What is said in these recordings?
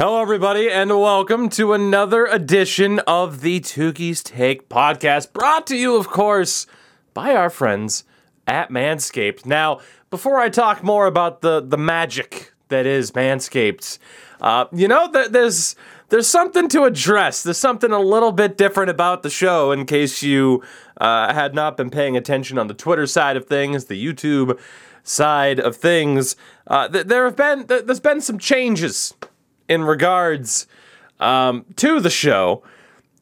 Hello, everybody, and welcome to another edition of the Tukey's Take podcast, brought to you, of course, by our friends at Manscaped. Now, before I talk more about the the magic that is Manscaped, uh, you know, th- there's there's something to address. There's something a little bit different about the show. In case you uh, had not been paying attention on the Twitter side of things, the YouTube side of things, uh, th- there have been th- there's been some changes in regards um, to the show.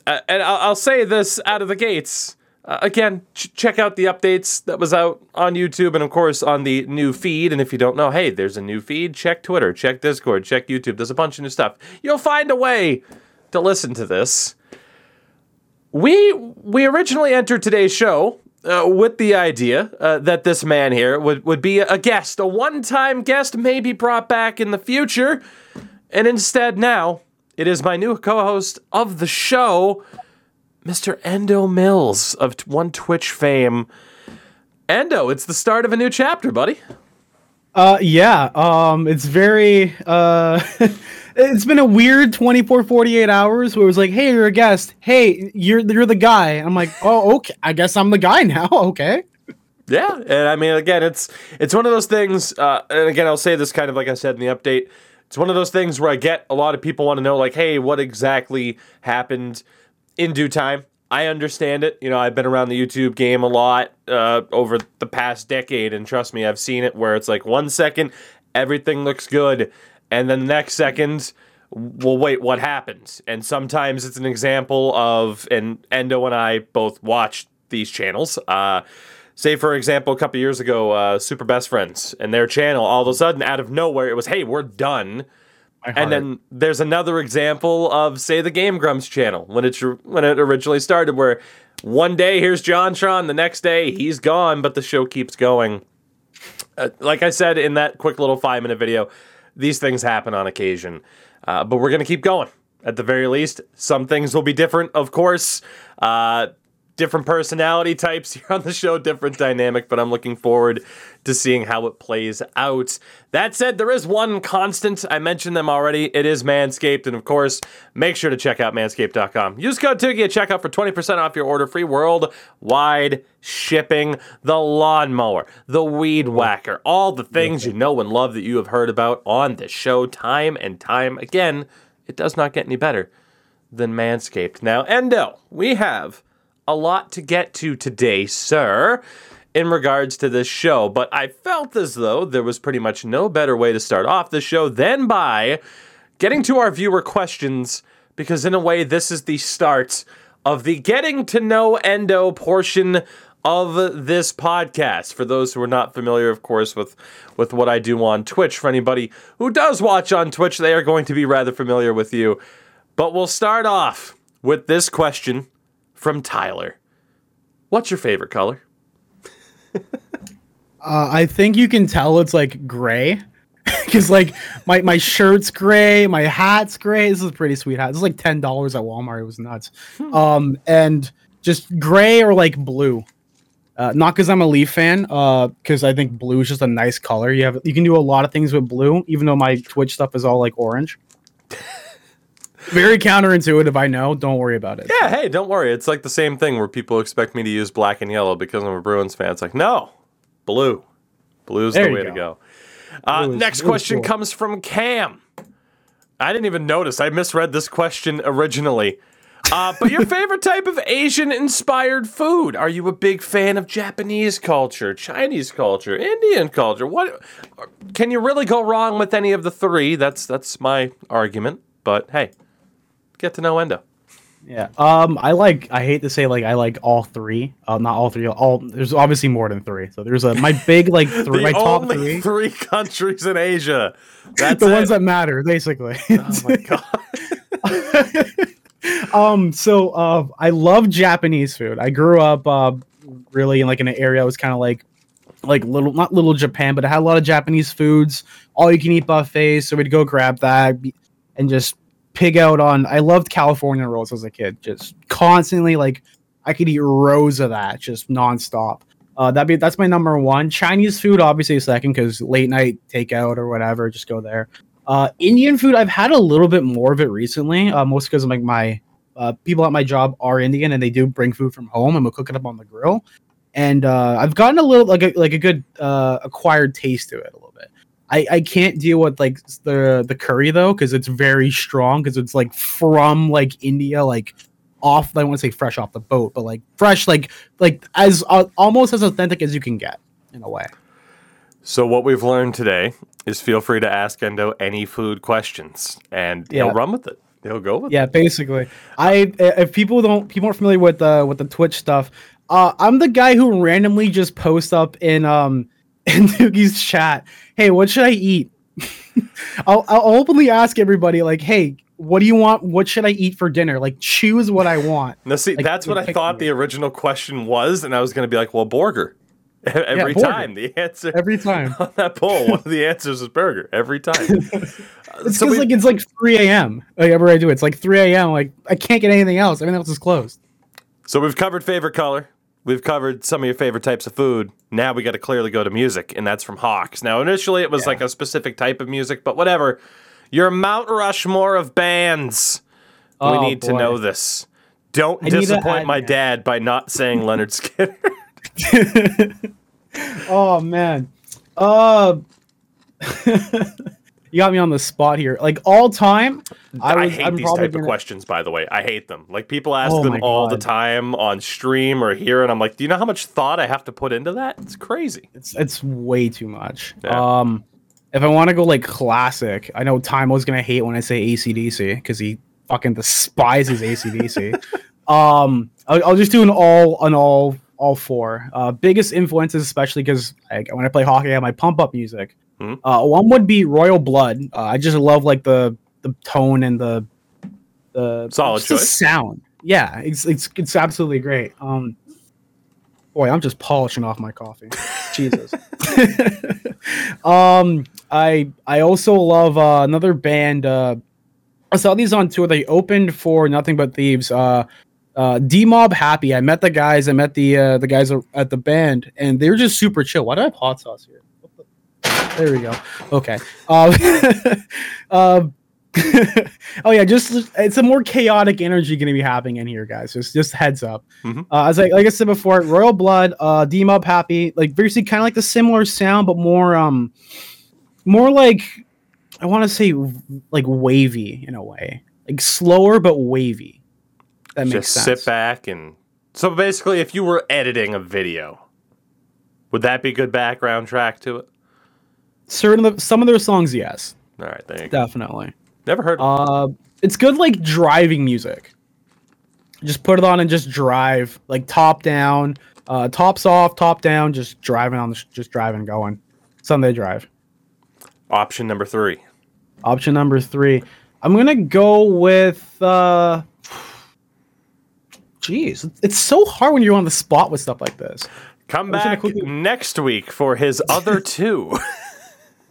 Uh, and I'll, I'll, say this out of the gates. Uh, again, ch- check out the updates that was out on YouTube and, of course, on the new feed. And if you don't know, hey, there's a new feed. Check Twitter, check Discord, check YouTube. There's a bunch of new stuff. You'll find a way to listen to this. We we originally entered today's show uh, with the idea uh, that this man here would, would be a guest, a one time guest, maybe brought back in the future. And instead, now, it is my new co host of the show, Mr. Endo Mills of One Twitch fame. Endo, it's the start of a new chapter, buddy. Uh, yeah. Um, it's very, uh, it's been a weird 24, 48 hours where it was like, hey, you're a guest. Hey, you're, you're the guy. I'm like, oh, okay. I guess I'm the guy now. okay. Yeah, and I mean, again, it's it's one of those things. Uh, and again, I'll say this kind of like I said in the update. It's one of those things where I get a lot of people want to know, like, hey, what exactly happened in due time? I understand it. You know, I've been around the YouTube game a lot uh, over the past decade, and trust me, I've seen it where it's like one second, everything looks good, and then the next second, well, wait, what happens? And sometimes it's an example of, and Endo and I both watched these channels. Uh, say for example a couple years ago uh, super best friends and their channel all of a sudden out of nowhere it was hey we're done. And then there's another example of say the game grumps channel when it when it originally started where one day here's JonTron the next day he's gone but the show keeps going. Uh, like i said in that quick little five minute video these things happen on occasion uh, but we're going to keep going. At the very least some things will be different of course. Uh, different personality types here on the show, different dynamic, but I'm looking forward to seeing how it plays out. That said, there is one constant. I mentioned them already. It is Manscaped. And of course, make sure to check out manscaped.com. Use code Tukey at checkout for 20% off your order. Free worldwide shipping. The lawnmower, the weed whacker, all the things you know and love that you have heard about on this show time and time again. It does not get any better than Manscaped. Now, Endo, we have a lot to get to today, sir, in regards to this show, but I felt as though there was pretty much no better way to start off the show than by getting to our viewer questions, because in a way, this is the start of the getting to know Endo portion of this podcast. For those who are not familiar, of course, with, with what I do on Twitch, for anybody who does watch on Twitch, they are going to be rather familiar with you. But we'll start off with this question from Tyler. What's your favorite color? uh, I think you can tell it's like gray. Because like my, my shirt's gray, my hat's gray. This is a pretty sweet hat. This is like ten dollars at Walmart. It was nuts. Hmm. Um, and just gray or like blue. Uh, not because I'm a Leaf fan, because uh, I think blue is just a nice color. You have you can do a lot of things with blue, even though my Twitch stuff is all like orange. Very counterintuitive, I know. Don't worry about it. Yeah, hey, don't worry. It's like the same thing where people expect me to use black and yellow because I'm a Bruins fan. It's like, no, blue. Blue's there the way go. to go. Uh, next question cool. comes from Cam. I didn't even notice. I misread this question originally. Uh, but your favorite type of Asian inspired food? Are you a big fan of Japanese culture, Chinese culture, Indian culture? What can you really go wrong with any of the three? That's that's my argument. But hey, get to know Endo. Yeah. Um, I like. I hate to say like I like all three. Uh, not all three. All there's obviously more than three. So there's a my big like three. my top three. Three countries in Asia. That's the it. ones that matter, basically. Oh my god. um. So uh, I love Japanese food. I grew up uh really in like in an area that was kind of like like little not little Japan, but it had a lot of Japanese foods, all you can eat buffets. So we'd go grab that and just pig out on. I loved California rolls as a kid, just constantly like I could eat rows of that just nonstop. Uh, that be that's my number one. Chinese food, obviously, second because late night takeout or whatever, just go there. Uh, Indian food, I've had a little bit more of it recently, uh, mostly because like my uh, people at my job are Indian and they do bring food from home and we'll cook it up on the grill. And uh, I've gotten a little like a, like a good uh, acquired taste to it a little bit. I, I can't deal with like the the curry though because it's very strong because it's like from like India like off I want to say fresh off the boat but like fresh like like as uh, almost as authentic as you can get in a way. So what we've learned today is feel free to ask Endo any food questions, and he'll run with it. He'll go with it. Yeah, basically. I if people don't people aren't familiar with uh with the Twitch stuff, uh I'm the guy who randomly just posts up in um in Doogie's chat, hey, what should I eat? I'll I'll openly ask everybody like, hey, what do you want? What should I eat for dinner? Like choose what I want. No, see, Like, that's what I thought me. the original question was, and I was going to be like, well, burger. Every burger. time the answer Every time. on that poll, one of the answers is burger. Every time. Uh, it's so we, like it's like 3 a.m. Whenever I do it, it's like 3 a.m. Like I can't get anything else. Everything else is closed. so we've covered favorite color. We've covered some of your favorite types of food. Now we got to clearly go to music, and that's from Hawks. Now, initially it was Yeah. like a specific type of music, but whatever. Your Mount Rushmore of bands. we Oh, need to know this. Don't I to disappoint my dad by not saying Lynyrd Skynyrd. oh man. Uh You got me on the spot here. Like all time, I, I, would, hate I'm these type gonna- of questions, by the way. I hate them. Like people ask Oh them all the time on stream or here, and I'm like, do you know how much thought I have to put into that? It's crazy. It's it's way too much. Yeah. Um, if I want to go like classic, I know Timo's gonna hate when I say ACDC because he fucking despises ACDC. um, I'll, I'll just do an all an all all four. Uh, biggest influences, especially because like, when I play hockey, I have my pump up music. Mhm. Uh, one would be Royal Blood. Uh, I just love like the the tone and the the Solid just the sound. Yeah, it's it's it's absolutely great. Um, boy, I'm just polishing off my coffee. Jesus. um, I I also love uh, another band. Uh, I saw these on tour. They opened for Nothing But Thieves. Uh, uh, Demob Happy. I met the guys. I met the uh, the guys at the band, and they were just super chill. Why do I have hot sauce here? There we go. Okay. Um, um, oh yeah, just it's a more chaotic energy going to be happening in here, guys. Just just heads up. Mhm. Uh, as I like I said before, Royal Blood, uh, Demob Happy, like basically kind of like the similar sound, but more um, more like I want to say like wavy in a way, like slower but wavy. That makes Just sense. sit back and. So basically, if you were editing a video, would that be good background track to it? Certain of, some of their songs, yes, All right, you definitely. Never heard. Uh, it's good like driving music. Just put it on and just drive, like top down, uh, tops off, top down, just driving on the, sh- just driving, going. Sunday drive. Option number three. Option number three. I'm gonna go with. uh Jeez, it's so hard when you're on the spot with stuff like this. Come I was gonna back quickly- next week for his other two.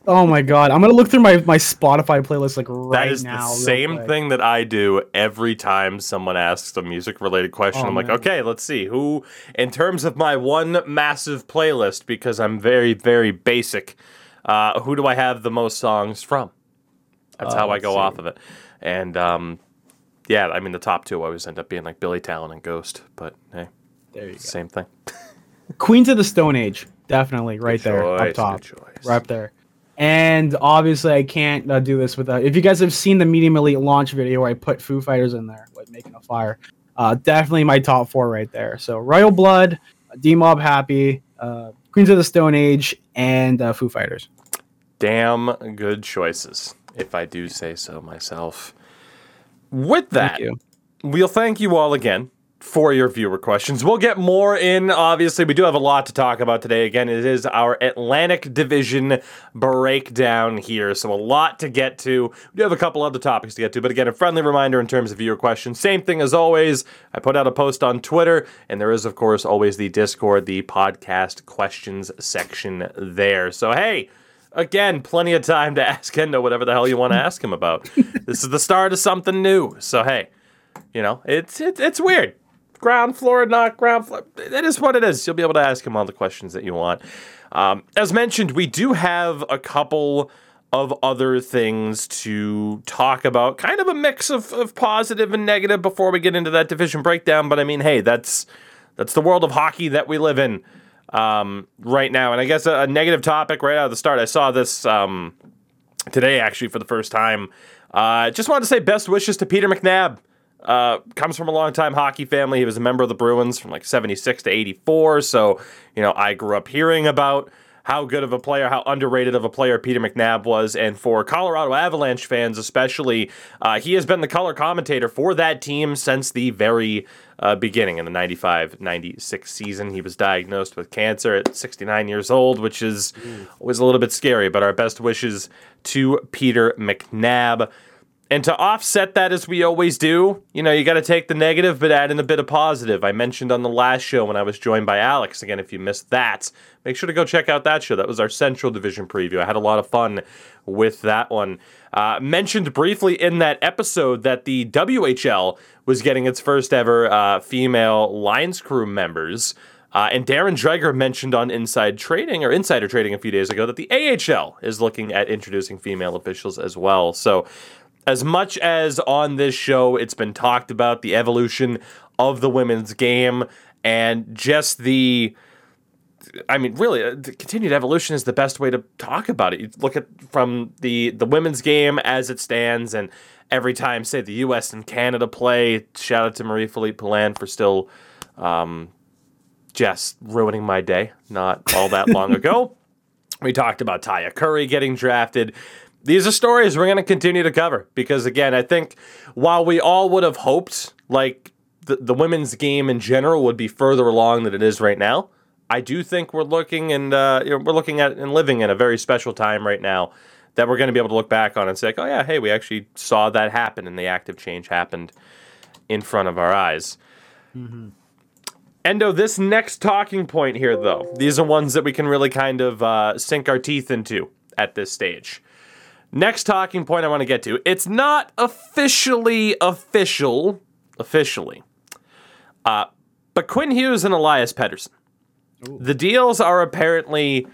Oh my god, I'm gonna look through my my Spotify playlist like right now. that is now. the same quick. thing that I do every time someone asks a music related question. Oh, I'm like, okay, let's see who, in terms of my one massive playlist, because I'm very, very basic, uh, who do I have the most songs from? That's Uh, how I go see. off of it. And um, yeah, I mean, the top two always end up being like Billy Talent and Ghost, but hey, There you go. same thing. Queens of the Stone Age, definitely right there, up top, right there. And obviously, I can't uh, do this without. If you guys have seen the Medium Elite launch video where I put Foo Fighters in there, like making a fire, uh, definitely my top four right there. So Royal Blood, Demob Happy, uh, Queens of the Stone Age, and uh, Foo Fighters. Damn good choices, if I do say so myself. With that, Thank we'll thank you all again for your viewer questions. We'll get more in. Obviously, we do have a lot to talk about today. Again, it is our Atlantic Division breakdown here, so a lot to get to. We do have a couple other topics to get to, but again, a friendly reminder in terms of viewer questions. Same thing as always. I put out a post on Twitter, and there is, of course, always the Discord, the podcast questions section there. So, hey, again, plenty of time to ask Endo whatever the hell you want to ask him about. this is the start of something new. So, hey, you know, it's it's it's weird. Ground floor, not ground floor. That is what it is. You'll be able to ask him all the questions that you want. Um, as mentioned, we do have a couple of other things to talk about. Kind of a mix of, of positive and negative before we get into that division breakdown. But I mean, hey, that's that's the world of hockey that we live in um, right now. And I guess a, a, negative topic right out of the start. I saw this um, today actually for the first time. Uh, just wanted to say best wishes to Peter McNab. Uh, comes from a long time hockey family. He was a member of the Bruins from like 76 to 84. So, you know, I grew up hearing about how good of a player, how underrated of a player Peter McNab was. And for Colorado Avalanche fans, especially, uh, he has been the color commentator for that team since the very uh, beginning in the 95 96 season. He was diagnosed with cancer at 69 years old, which is mm. was a little bit scary. But our best wishes to Peter McNab. And to offset that, as we always do, you know, you got to take the negative, but add in a bit of positive. I mentioned on the last show when I was joined by Alex. Again, if you missed that, make sure to go check out that show. That was our Central Division preview. I had a lot of fun with that one. Uh, mentioned briefly in that episode that the WHL was getting its first ever uh, female lines crew members. Uh, and Darren Dreger mentioned on Inside Trading or Insider Trading a few days ago that the AHL is looking at introducing female officials as well. So as much as on this show it's been talked about the evolution of the women's game and just the I mean, really, uh, the continued evolution is the best way to talk about it. You look at from the the women's game as it stands, and every time, say, the U.S. and Canada play. Shout out to Marie-Philip Poulin for still um, just ruining my day. Not all that long ago, we talked about Taya Currie getting drafted these are stories we're going to continue to cover because, again, I think while we all would have hoped like the, the women's game in general would be further along than it is right now, I do think we're looking and uh, you know, we're looking at and living in a very special time right now that we're going to be able to look back on and say, like, oh yeah, hey, we actually saw that happen and the active change happened in front of our eyes. Mm-hmm. Endo, this next talking point here, though, these are ones that we can really kind of uh, sink our teeth into at this stage. Next talking point I want to get to. It's not officially official, officially. Uh, but Quinn Hughes and Elias Pettersson. Ooh. The deals are apparently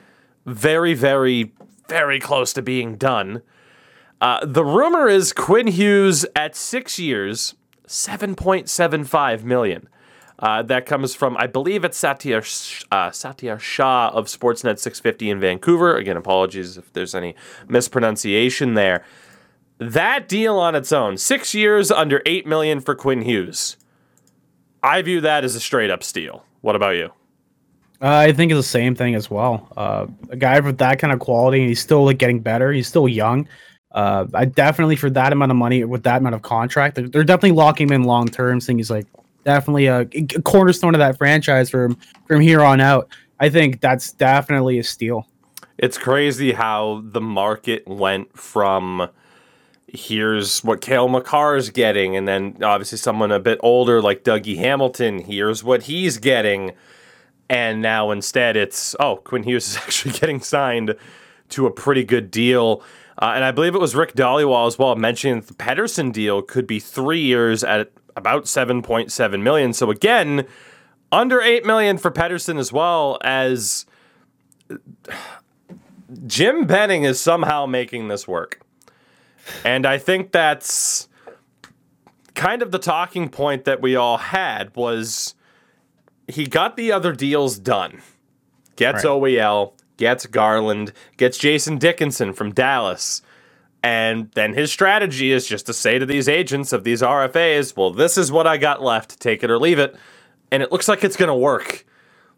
very, very, very close to being done. Uh, the rumor is Quinn Hughes at six years, seven point seven five million. Uh, that comes from, I believe it's Satiar, uh, Satiar Shah of Sportsnet 650 in Vancouver. Again, apologies if there's any mispronunciation there. That deal on its own, six years under eight million for Quinn Hughes. I view that as a straight up steal. What about you? Uh, I think it's the same thing as well. Uh, a guy with that kind of quality, and he's still like getting better. He's still young. Uh, I definitely for that amount of money with that amount of contract, they're, they're definitely locking him in long term. Saying he's like definitely a, a cornerstone of that franchise from from here on out. I think that's definitely a steal. It's crazy how the market went from here's what Cale Makar is getting, and then obviously someone a bit older like Dougie Hamilton, here's what he's getting. And now instead it's, oh, Quinn Hughes is actually getting signed to a pretty good deal. Uh, and I believe it was Rick Dhaliwal as well mentioning the Pettersson deal could be three years at about 7.7 million. So again, under 8 million for Pettersson as well as Jim Benning is somehow making this work. And I think that's kind of the talking point that we all had was he got the other deals done. Gets right. OEL, gets Garland, gets Jason Dickinson from Dallas. And then his strategy is just to say to these agents of these RFAs, well, this is what I got left, take it or leave it. And it looks like it's going to work,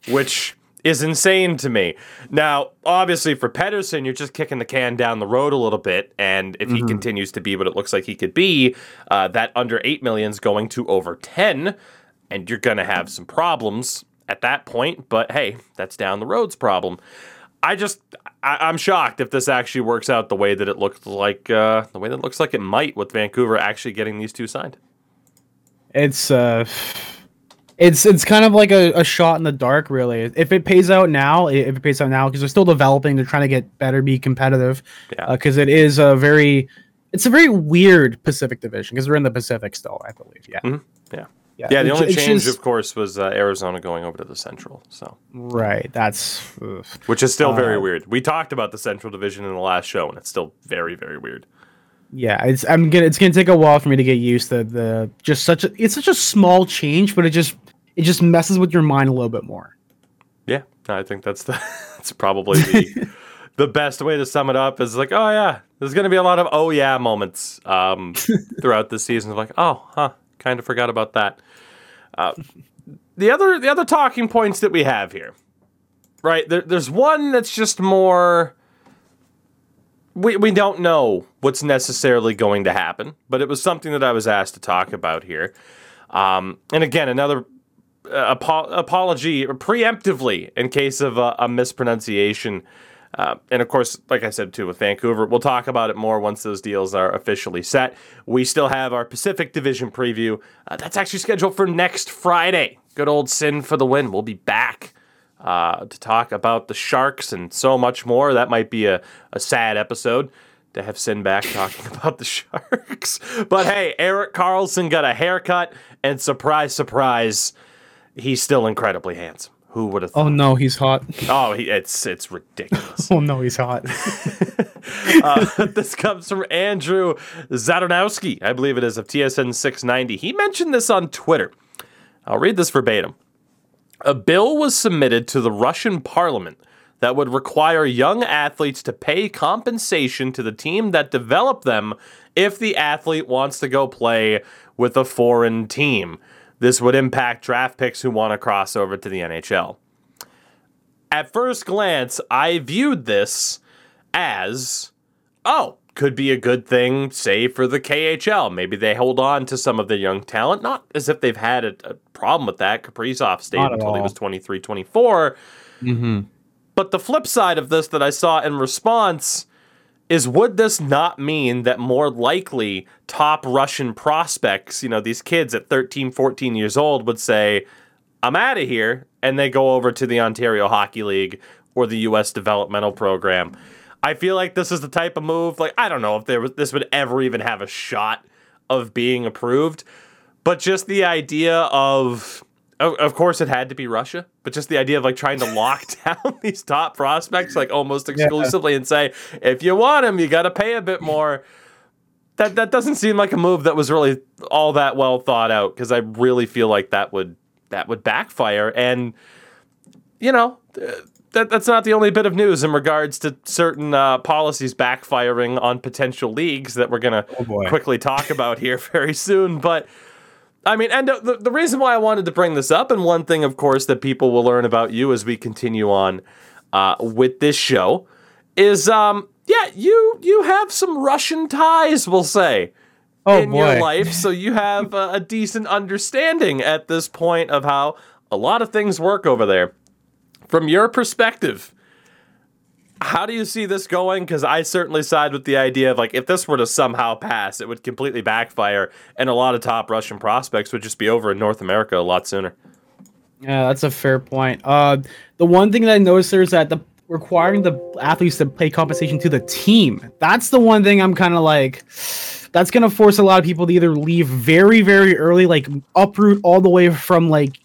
which is insane to me. Now, obviously, for Pettersson, you're just kicking the can down the road a little bit. And if mm-hmm. he continues to be what it looks like he could be, uh, that under 8 million is going to over 10. And you're going to have some problems at that point. But hey, that's down the road's problem. I just I, am shocked if this actually works out the way that it looked like uh, the way that it looks like it might with Vancouver actually getting these two signed. It's uh it's it's kind of like a, a shot in the dark really if it pays out now if it pays out now because they're still developing they're trying to get better be competitive because yeah. uh, it is a very it's a very weird pacific division because we're in the pacific still i believe yeah mm-hmm. yeah Yeah, the only it's change, just- of course, was uh, Arizona going over to the Central. So, right. That's ugh. which is still very Uh, weird. We talked about the Central Division in the last show, and it's still very, very weird. yeah. It's I'm gonna it's gonna take a while for me to get used to the just such a it's such a small change, but it just it just messes with your mind a little bit more. Yeah, I think that's the that's probably the the best way to sum it up. Is like, oh yeah, there's gonna be a lot of oh yeah moments um, throughout the season. Like, oh, huh, kind of forgot about that. Uh, the other the other talking points that we have here, right? There, there's one that's just more. We, we don't know what's necessarily going to happen, but it was something that I was asked to talk about here. Um, and again, another uh, apo- apology preemptively in case of a mispronunciation. Uh, and of course, like I said too, with Vancouver, we'll talk about it more once those deals are officially set. We still have our Pacific Division preview. Uh, that's actually scheduled for next Friday. Good old Sin for the win. We'll be back uh, to talk about the Sharks and so much more. That might be a, a sad episode to have Sin back talking about the Sharks. But hey, Erik Karlsson got a haircut, and surprise, surprise, he's still incredibly handsome. Who would have thought? Oh no, he's hot. Oh, he, it's it's ridiculous. Oh no, he's hot. uh, this comes from Andrew Zadarnowski, I believe it is, of TSN 690. He mentioned this on Twitter. I'll read this verbatim. A bill was submitted to the Russian parliament that would require young athletes to pay compensation to the team that developed them if the athlete wants to go play with a foreign team. This would impact draft picks who want to cross over to the NHL. At first glance, I viewed this as, oh, could be a good thing, say, for the KHL. Maybe they hold on to some of the young talent, not as if they've had a, a problem with that. Kaprizov stayed until he was 23, 24. mm-hmm. But the flip side of this that I saw in response is would this not mean that more likely top Russian prospects, you know, these kids at 13, 14 years old would say, I'm out of here, and they go over to the Ontario Hockey League or the U.S. developmental program. I feel like this is the type of move, like, I don't know if there was, this would ever even have a shot of being approved, but just the idea of, of, of course, it had to be Russia, but just the idea of like trying to lock down these top prospects, like almost exclusively, and say, if you want them, you got to pay a bit more. That that doesn't seem like a move that was really all that well thought out because I really feel like that would that would backfire. And you know, that that's not the only bit of news in regards to certain uh, policies backfiring on potential leagues that we're gonna Oh, quickly talk about here very soon. But I mean, and the, the reason why I wanted to bring this up, and one thing, of course, that people will learn about you as we continue on uh, with this show, is um, yeah, you you have some Russian ties, we'll say, Oh in boy. your life, so you have a, a decent understanding at this point of how a lot of things work over there. From your perspective, how do you see this going? Because I certainly side with the idea of like if this were to somehow pass, it would completely backfire, and a lot of top Russian prospects would just be over in North America a lot sooner. Yeah, that's a fair point. Uh, the one thing that I noticed there is that the requiring the athletes to pay compensation to the team. That's the one thing I'm kind of like. That's gonna force a lot of people to either leave very, very early, like uproot all the way from like,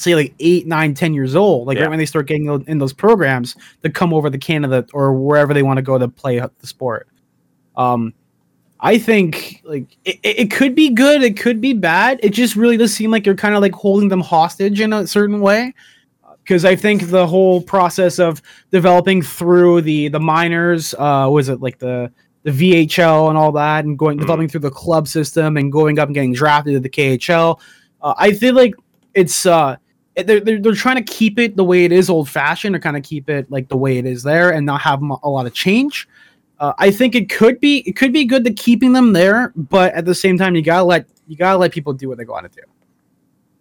say, like eight, nine, ten years old, like Yeah. right when they start getting in those programs to come over to Canada or wherever they want to go to play the sport. Um, I think like it, it could be good, it could be bad. It just really does seem like you're kind of like holding them hostage in a certain way. Because I think the whole process of developing through the the minors, uh, was it like the the VHL and all that, and going developing through the club system and going up and getting drafted to the KHL. Uh, I feel like it's uh they're, they're, they're trying to keep it the way it is old fashioned or kind of keep it like the way it is there and not have a lot of change. Uh, i think it could be it could be good to keeping them there but at the same time you gotta let you gotta let people do what they want to do.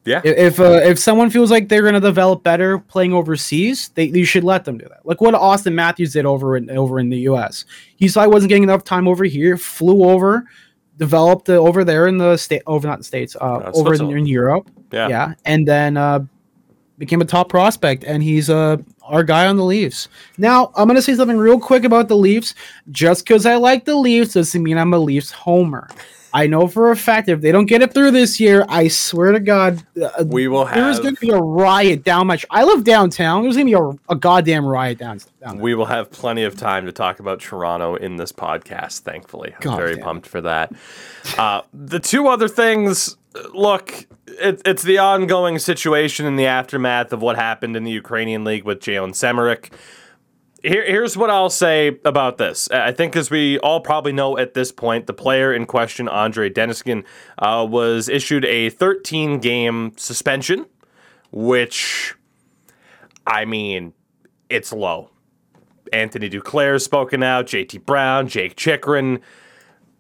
Yeah. if if, uh, if someone feels like they're gonna develop better playing overseas they you should let them do that. Like what auston matthews did over in over in the us he saw he wasn't getting enough time over here flew over developed uh, over there in the state over not the states uh, Uh, over in, in europe. Yeah. yeah, and then uh, became a top prospect, and he's uh, our guy on the Leafs. Now, I'm gonna say something real quick about the Leafs. Just because I like the Leafs doesn't mean I'm a Leafs homer. I know for a fact if they don't get it through this year, I swear to God, uh, We will have. there's going to be a riot down my. I live downtown. There's going to be a, a goddamn riot down. down we will have plenty of time to talk about Toronto in this podcast. Thankfully, I'm God very damn pumped for that. Uh, the two other things, look, it, it's the ongoing situation in the aftermath of what happened in the Ukrainian league with Jalen Smereck. Here, here's what I'll say about this. I think, as we all probably know at this point, the player in question, Andrei Deniskin, uh, was issued a 13 game suspension, which, I mean, it's low. Anthony Duclair's spoken out, JT Brown, Jake Chychrun.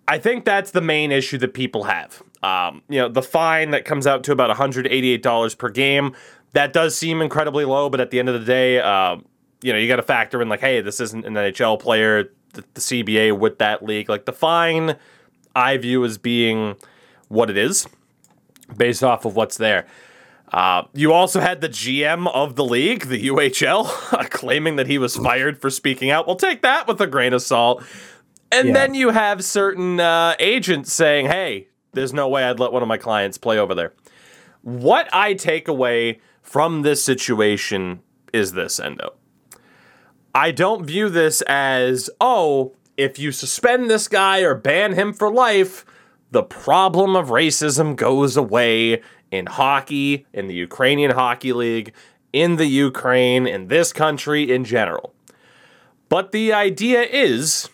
I think that's the main issue that people have. Um, you know, the fine that comes out to about $188 per game, that does seem incredibly low, but at the end of the day, uh, you know, you got to factor in like, hey, this isn't an NHL player, the, the CBA with that league. Like the fine, I view as being what it is, based off of what's there. Uh, you also had the GM of the league, the UHL, claiming that he was fired for speaking out. We'll take that with a grain of salt. And Yeah. then you have certain uh, agents saying, hey, there's no way I'd let one of my clients play over there. What I take away from this situation is this, Endo. I don't view this as, oh, if you suspend this guy or ban him for life, the problem of racism goes away in hockey, in the Ukrainian Hockey League, in the Ukraine, in this country in general. But the idea is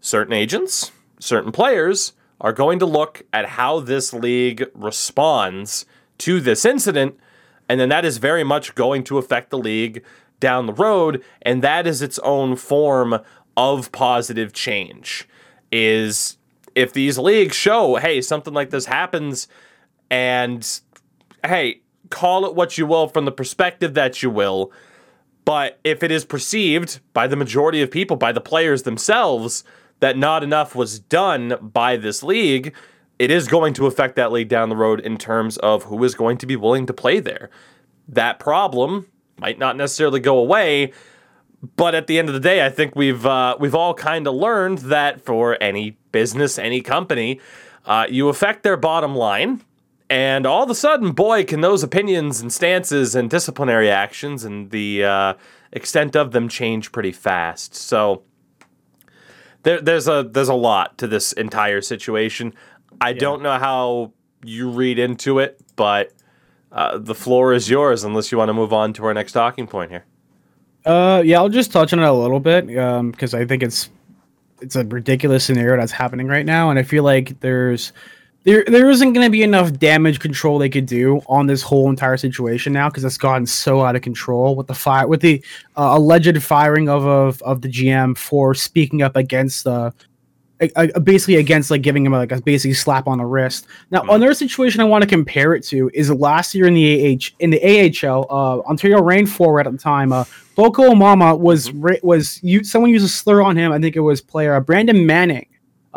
certain agents, certain players are going to look at how this league responds to this incident, and then that is very much going to affect the league down the road, and that is its own form of positive change. Is if these leagues show, hey, something like this happens, and hey, call it what you will from the perspective that you will, but if it is perceived by the majority of people, by the players themselves, that not enough was done by this league, it is going to affect that league down the road in terms of who is going to be willing to play there. That problem might not necessarily go away, but at the end of the day, I think we've uh, we've all kind of learned that for any business, any company, uh, you affect their bottom line, and all of a sudden, boy, can those opinions and stances and disciplinary actions and the uh, extent of them change pretty fast. So there, there's a there's a lot to this entire situation. I don't know how you read into it, but uh, the floor is yours unless you want to move on to our next talking point here. Uh, yeah, I'll just touch on it a little bit um, because I think it's it's a ridiculous scenario that's happening right now, and I feel like there's there there isn't going to be enough damage control they could do on this whole entire situation now because it's gotten so out of control with the fire with the uh, alleged firing of, of of the GM for speaking up against the. Uh, basically against like giving him like a basically slap on the wrist. Now, another situation I want to compare it to is last year in the AH in the AHL, uh, Ontario Reign forward at the time, uh, Boko Imama was was you someone used a slur on him. I think it was player uh, Brandon Manning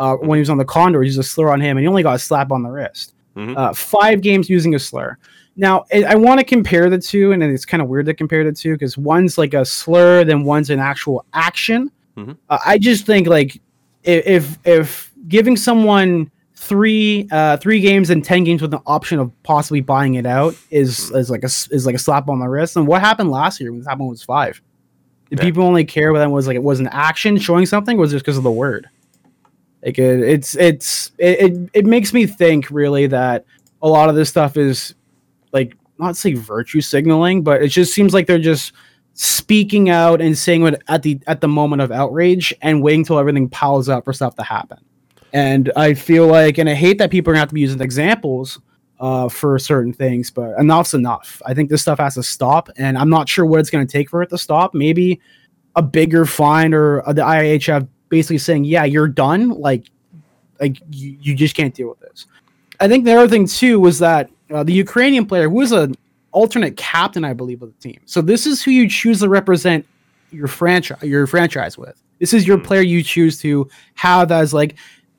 uh, when he was on the Condor. He used a slur on him, and he only got a slap on the wrist. Mhm. Uh, five games using a slur. Now I, I want to compare the two, and it's kind of weird to compare the two because one's like a slur, then one's an actual action. Mhm. Uh, I just think like if if giving someone three uh three games and 10 games with an option of possibly buying it out is is like a is like a slap on the wrist and what happened last year when this happened was five did Yeah. people only care whether it was like it was an action showing something or was it just because of the word like it, it's it's it, it it makes me think really that a lot of this stuff is like not say virtue signaling but it just seems like they're just speaking out and saying what at the at the moment of outrage and waiting till everything piles up for stuff to happen and I feel like, and I hate that people are gonna have to be using examples uh, for certain things, but enough's enough. I think this stuff has to stop, and I'm not sure what it's gonna take for it to stop. Maybe a bigger fine or the IHF basically saying, "Yeah, you're done." Like, like you, you just can't deal with this. I think the other thing too was that uh, the Ukrainian player who was an alternate captain, I believe, of the team. So this is who you choose to represent your franchise, your franchise with. This is your Hmm. player you choose to have as like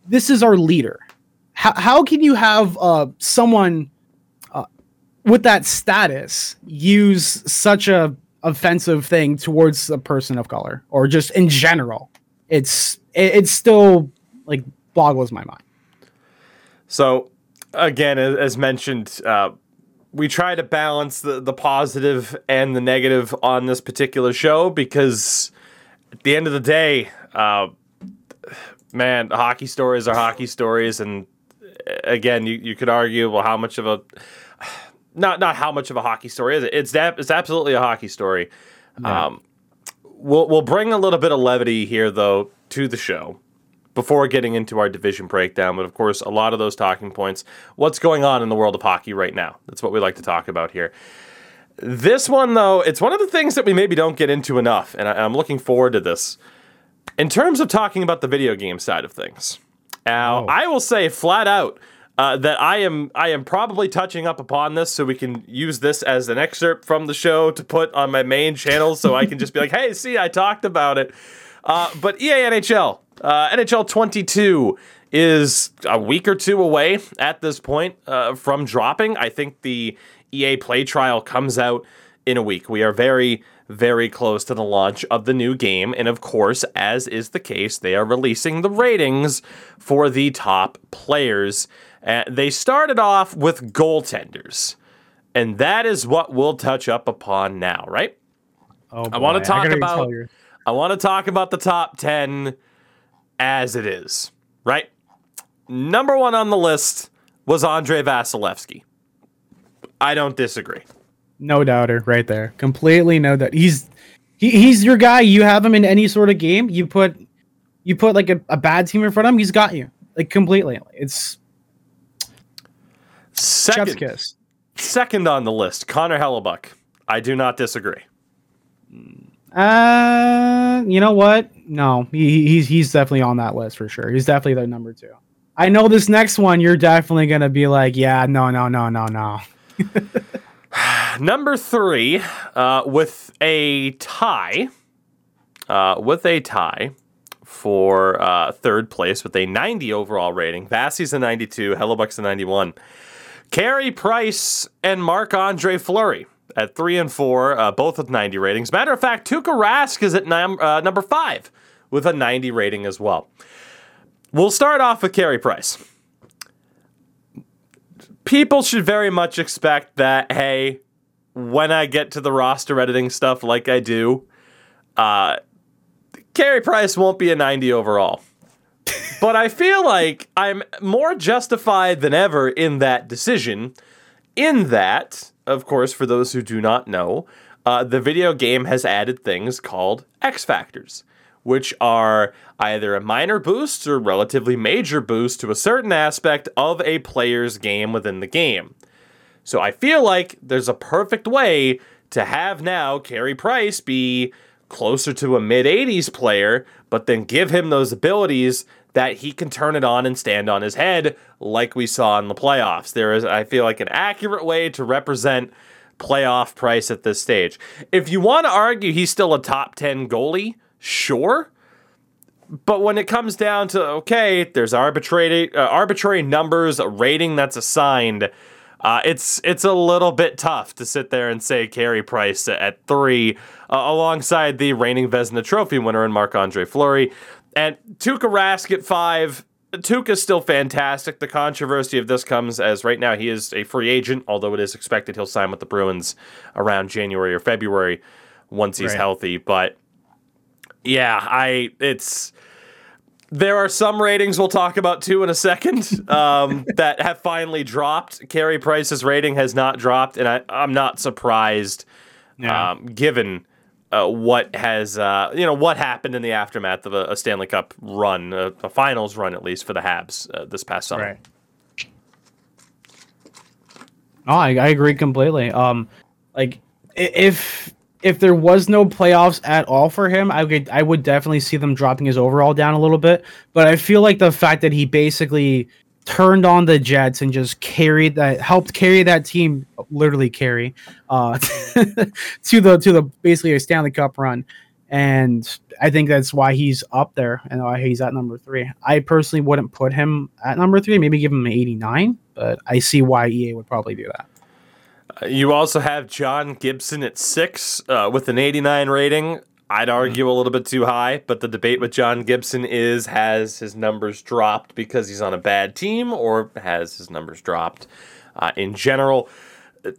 this is our leader. How, how can you have uh, someone uh, with that status use such a offensive thing towards a person of color or just in general? It's it, it's still like boggles my mind. So, again, as mentioned, uh, we try to balance the, the positive and the negative on this particular show because at the end of the day, uh, man, hockey stories are hockey stories. And uh, again, you, you could argue, well, how much of a. Not, not how much of a hockey story is it? It's that it's absolutely a hockey story. Um, we'll we'll bring a little bit of levity here though to the show before getting into our division breakdown. But of course, a lot of those talking points. What's going on in the world of hockey right now? That's what we like to talk about here. This one though, it's one of the things that we maybe don't get into enough, and I, I'm looking forward to this. In terms of talking about the video game side of things, now Oh. I will say flat out. Uh, that I am I am probably touching up upon this so we can use this as an excerpt from the show to put on my main channel so I can just be like, hey, see, I talked about it. Uh, but EA NHL, uh, NHL 22 is a week or two away at this point uh, from dropping. I think the EA Play trial comes out in a week. We are very, very close to the launch of the new game. And of course, as is the case, they are releasing the ratings for the top players. Uh, they started off with goaltenders. And that is what we'll touch up upon now, right? Oh, I want to talk gotta about. I want to talk about the top 10 as it is, right? Number 1 on the list was Andrei Vasilevskiy. I don't disagree. No doubter, right there. Completely no doubt. He's he, he's your guy. You have him in any sort of game. You put you put like a, a bad team in front of him, he's got you. Like completely. It's chef's Second, kiss. second on the list, Connor Hellebuyck. I do not disagree. Uh, you know what? No, he, he- he's he's definitely on that list for sure. He's definitely the number two. I know this next one. You're definitely gonna be like, yeah, no, no, no, no, no. Number three, uh, with a tie, uh, with a tie for uh, third place with a 90 overall rating. Vassie's a 92, Hellebuyck's a 91. Carey Price and Marc Andre Fleury at three and four, uh, both with 90 ratings. Matter of fact, Tuukka Rask is at num- uh, number five with a 90 rating as well. We'll start off with Carey Price people should very much expect that hey when i get to the roster editing stuff like i do uh Carey price won't be a 90 overall but i feel like i'm more justified than ever in that decision in that of course for those who do not know uh, the video game has added things called x factors which are either a minor boost or relatively major boost to a certain aspect of a player's game within the game. So I feel like there's a perfect way to have now Carey Price be closer to a mid 80s player, but then give him those abilities that he can turn it on and stand on his head like we saw in the playoffs. There is, I feel like, an accurate way to represent playoff Price at this stage. If you want to argue he's still a top 10 goalie, sure. But when it comes down to okay, there's arbitrary uh, arbitrary numbers, a rating that's assigned. Uh, it's it's a little bit tough to sit there and say Carey Price at three, uh, alongside the reigning Vezina Trophy winner and Marc Andre Fleury, and Tuukka Rask at five. Tuukka's still fantastic. The controversy of this comes as right now he is a free agent, although it is expected he'll sign with the Bruins around January or February once he's Right. healthy. But yeah, I it's there are some ratings we'll talk about too in a second um, that have finally dropped. Carey Price's rating has not dropped, and I, I'm not surprised, Yeah. um, given uh, what has uh, you know what happened in the aftermath of a, a Stanley Cup run, a, a finals run at least for the Habs uh, this past summer. Right. Oh, I, I agree completely. Um, like if if there was no playoffs at all for him, I would I would definitely see them dropping his overall down a little bit. But I feel like the fact that he basically turned on the Jets and just carried that helped carry that team literally carry uh to the to the basically a Stanley Cup run. And I think that's why he's up there and why he's at number three. I personally wouldn't put him at number three, maybe give him an 89, but I see why EA would probably do that. You also have John Gibson at six uh, with an 89 rating. I'd argue a little bit too high, but the debate with John Gibson is has his numbers dropped because he's on a bad team or has his numbers dropped uh, in general.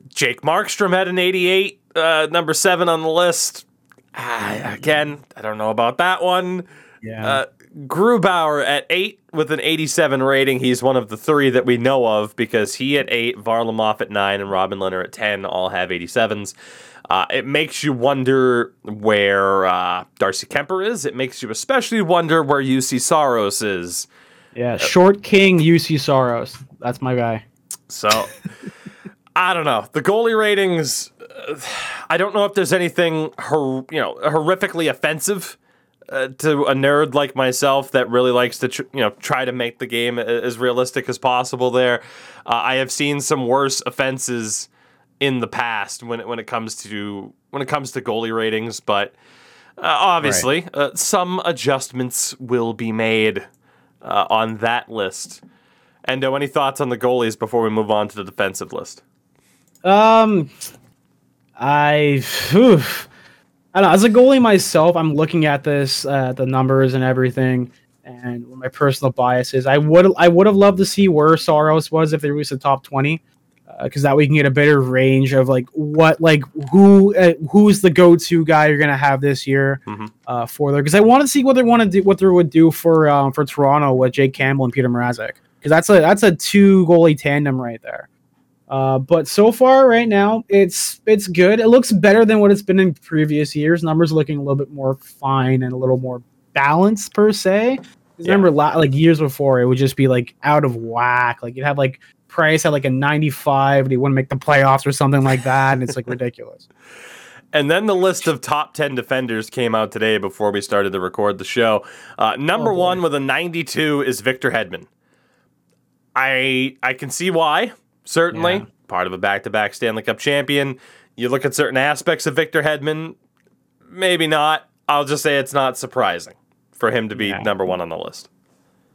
Jake Markstrom had an 88, uh, number seven on the list. Ah, again, I don't know about that one. Yeah. Uh, Grubauer at eight with an 87 rating. He's one of the three that we know of because he at eight, Varlamov at nine, and Robin Lehner at 10 all have 87s. Uh, it makes you wonder where uh, Darcy Kuemper is. It makes you especially wonder where Juuse Saros is. yeah. Short King Juuse Saros. That's my guy. So I don't know. The goalie ratings. Uh, I don't know if there's anything hor- you know horrifically offensive uh, to a nerd like myself that really likes to tr- you know try to make the game as realistic as possible. There, uh, I have seen some worse offenses in the past when it, when it comes to when it comes to goalie ratings, but uh, obviously uh, some adjustments will be made uh, on that list. Endo, any thoughts on the goalies before we move on to the defensive list? Um, I, oof. I don't know. As a goalie myself, I'm looking at this, uh, the numbers and everything, and my personal biases. I would, I would have loved to see where Saros was if they reached the top twenty, because that way we can get a better range of like what, like who, uh, who's the go-to guy you're gonna have this year Mhm. uh, for there. Because I want to see what they want to do, what they would do for um, for Toronto with Jack Campbell and Peter Mrazek. Because that's a that's a two goalie tandem right there. Uh, but so far, right now, it's it's good. It looks better than what it's been in previous years. Numbers looking a little bit more fine and a little more balanced per se. Yeah. Remember, like years before, it would just be like out of whack. Like you'd have like Price at like a 95, and he wouldn't make the playoffs or something like that, and it's like ridiculous. And then the list of top 10 defenders came out today before we started to record the show. Uh, number Oh, one with a 92 is Victor Hedman. I I can see why. Certainly, Yeah. part of a back-to-back Stanley Cup champion. You look at certain aspects of Victor Hedman, maybe not. I'll just say it's not surprising for him to be Yeah. number one on the list.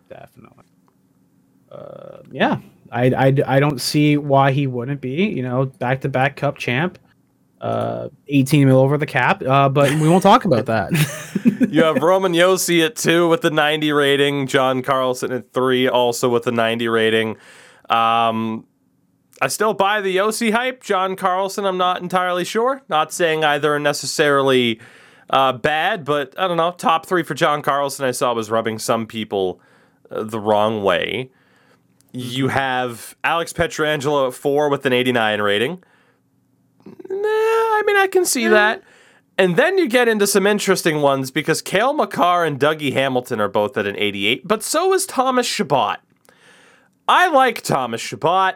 Definitely. Uh, yeah, I, I, I don't see why he wouldn't be. You know, back to back Cup champ, uh, 18 mil over the cap. Uh, but we won't talk about that. You have Roman Josi at two with the 90 rating, John Carlson at three, also with the 90 rating. Um, I still buy the Yossi hype. John Carlson, I'm not entirely sure. Not saying either are necessarily uh, bad, but I don't know. Top three for John Carlson, I saw was rubbing some people uh, the wrong way. You mm-hmm. have Alex Pietrangelo at four with an 89 rating. Nah, I mean, I can see eh. that. And then you get into some interesting ones because Cale Makar and Dougie Hamilton are both at an 88, but so is Thomas Chabot. I like Thomas Chabot.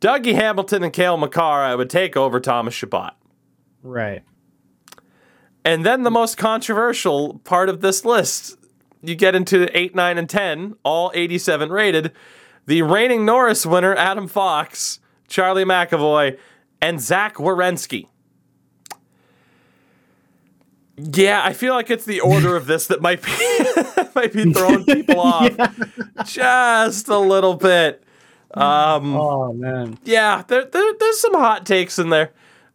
Dougie Hamilton and Cale Makar, I would take over Thomas Chabot. right. And then the most controversial part of this list, you get into 8, 9, and 10, all 87 rated. The reigning Norris winner, Adam Fox, Charlie McAvoy, and Zach Werenski. Yeah, I feel like it's the order of this that might be might be throwing people off just a little bit. Um, Oh man. yeah, there, there, there's some hot takes in there.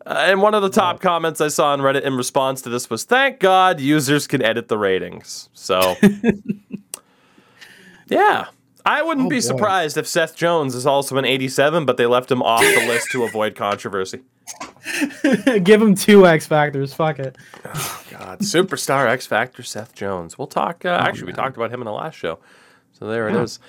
Uh, and one of the top comments I saw on Reddit in response to this was, "Thank God users can edit the ratings." So, yeah, I wouldn't Oh, be boy. surprised if Seth Jones is also an 87, but they left him off the list to avoid controversy. Give him two X factors. Fuck it. God, superstar X Factor Seth Jones. We'll talk. Uh, actually, we talked about him in the last show, so there it is.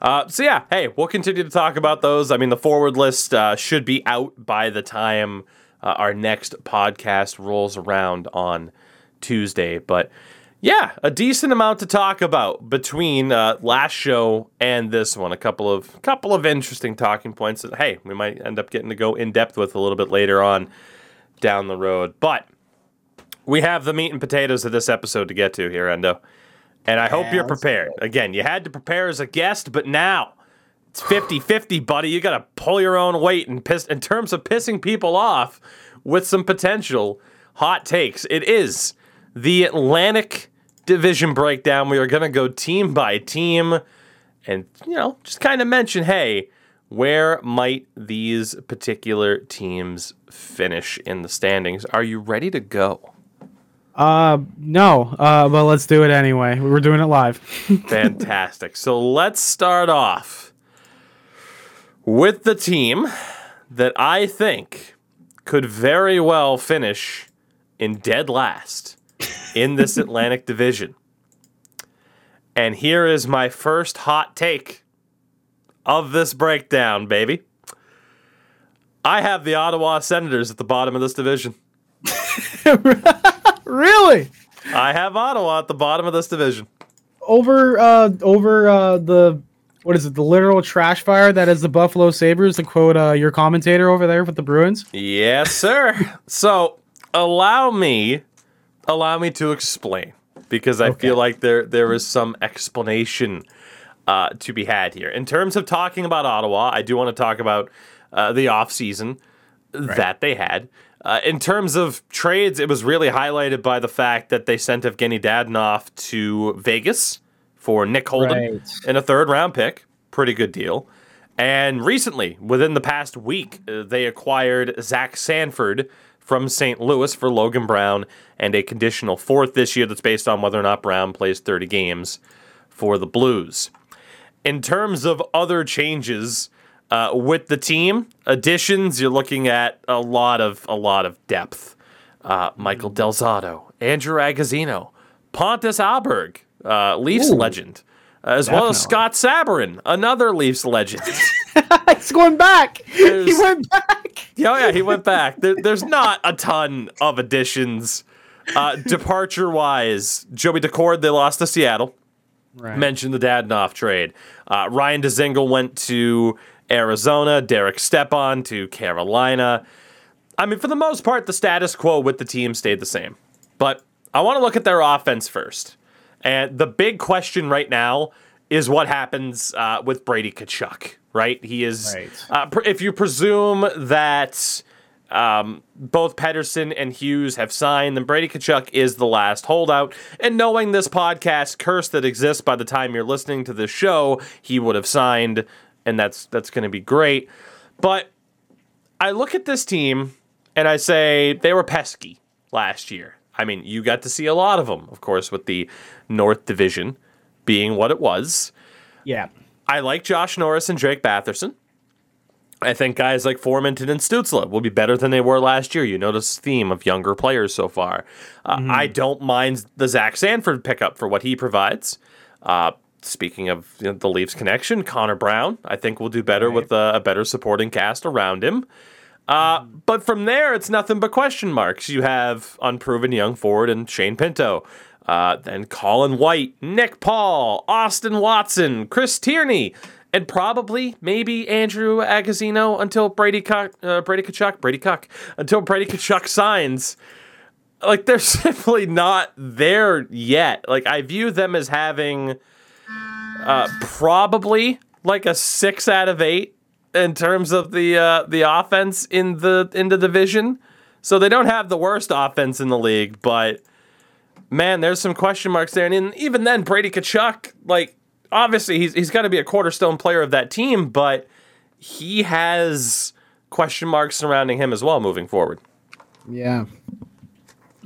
Uh, so yeah, hey, we'll continue to talk about those. I mean, the forward list uh, should be out by the time uh, our next podcast rolls around on Tuesday. But yeah, a decent amount to talk about between uh, last show and this one. A couple of couple of interesting talking points that hey, we might end up getting to go in depth with a little bit later on down the road. But we have the meat and potatoes of this episode to get to here, Endo. And I hope you're prepared. Again, you had to prepare as a guest, but now it's 50 50, buddy. You got to pull your own weight and piss, in terms of pissing people off with some potential hot takes. It is the Atlantic Division breakdown. We are going to go team by team and, you know, just kind of mention hey, where might these particular teams finish in the standings? Are you ready to go? Uh, no. Uh, but let's do it anyway. We're doing it live. Fantastic. So let's start off with the team that I think could very well finish in dead last in this Atlantic Division. And here is my first hot take of this breakdown, baby. I have the Ottawa Senators at the bottom of this division. really? I have Ottawa at the bottom of this division. Over uh over uh the what is it, the literal trash fire that is the Buffalo Sabres, to quote uh, your commentator over there with the Bruins? Yes, sir. so allow me allow me to explain because I Okay. feel like there there is some explanation uh, to be had here. In terms of talking about Ottawa, I do want to talk about uh, the offseason that they had. Uh, in terms of trades, it was really highlighted by the fact that they sent Evgeny Dadonov to Vegas for Nick Holden Right. and a third round pick. Pretty good deal. And recently, within the past week, uh, they acquired Zach Sanford from St. Louis for Logan Brown and a conditional fourth this year that's based on whether or not Brown plays 30 games for the Blues. In terms of other changes uh, with the team, additions, you're looking at a lot of a lot of depth. Uh, Michael Del Zotto, Andrew Agazino, Pontus Aberg, uh, Leafs Ooh. legend, as well as Scott Sabourin, another Leafs legend. It's going back. He went back. Yeah, oh yeah, he went back. There, there's not a ton of additions. Uh, departure wise, Joey Daccord, they lost to Seattle. Right. Mentioned the Dadonov trade. Uh, Ryan Dzingel went to Arizona. Derek Stepan to Carolina. I mean, for the most part, the status quo with the team stayed the same. But I want to look at their offense first. And the big question right now is what happens uh, with Brady Tkachuk, right? He is, Right. uh, pr- if you presume that um, both Pettersson and Hughes have signed, then Brady Tkachuk is the last holdout. And knowing this podcast curse that exists by the time you're listening to this show, he would have signed, and that's that's going to be great. But I look at this team and I say they were pesky last year. I mean, you got to see a lot of them, of course, with the North Division being what it was. Yeah. I like Josh Norris and Drake Batherson. I think guys like Formenton and Stützle will be better than they were last year. You notice the theme of younger players so far. Uh, I don't mind the Zach Sanford pickup for what he provides. Uh, speaking of you know, the Leafs connection, Connor Brown, I think will do better with a, a better supporting cast around him. Uh, but from there, it's nothing but question marks. You have unproven young forward and Shane Pinto. Uh, then Colin White, Nick Paul, Austin Watson, Chris Tierney, and probably maybe Andrew Agazino until Brady Cuck, uh, Brady Tkachuk, Brady Cuck, until Brady Tkachuk signs. Like they're simply not there yet. Like I view them as having uh, probably like a six out of eight in terms of the uh, the offense in the in the division. So they don't have the worst offense in the league, but man, there's some question marks there. And even then, Brady Tkachuk, like obviously he's he's got to be a cornerstone player of that team, but he has question marks surrounding him as well moving forward. Yeah.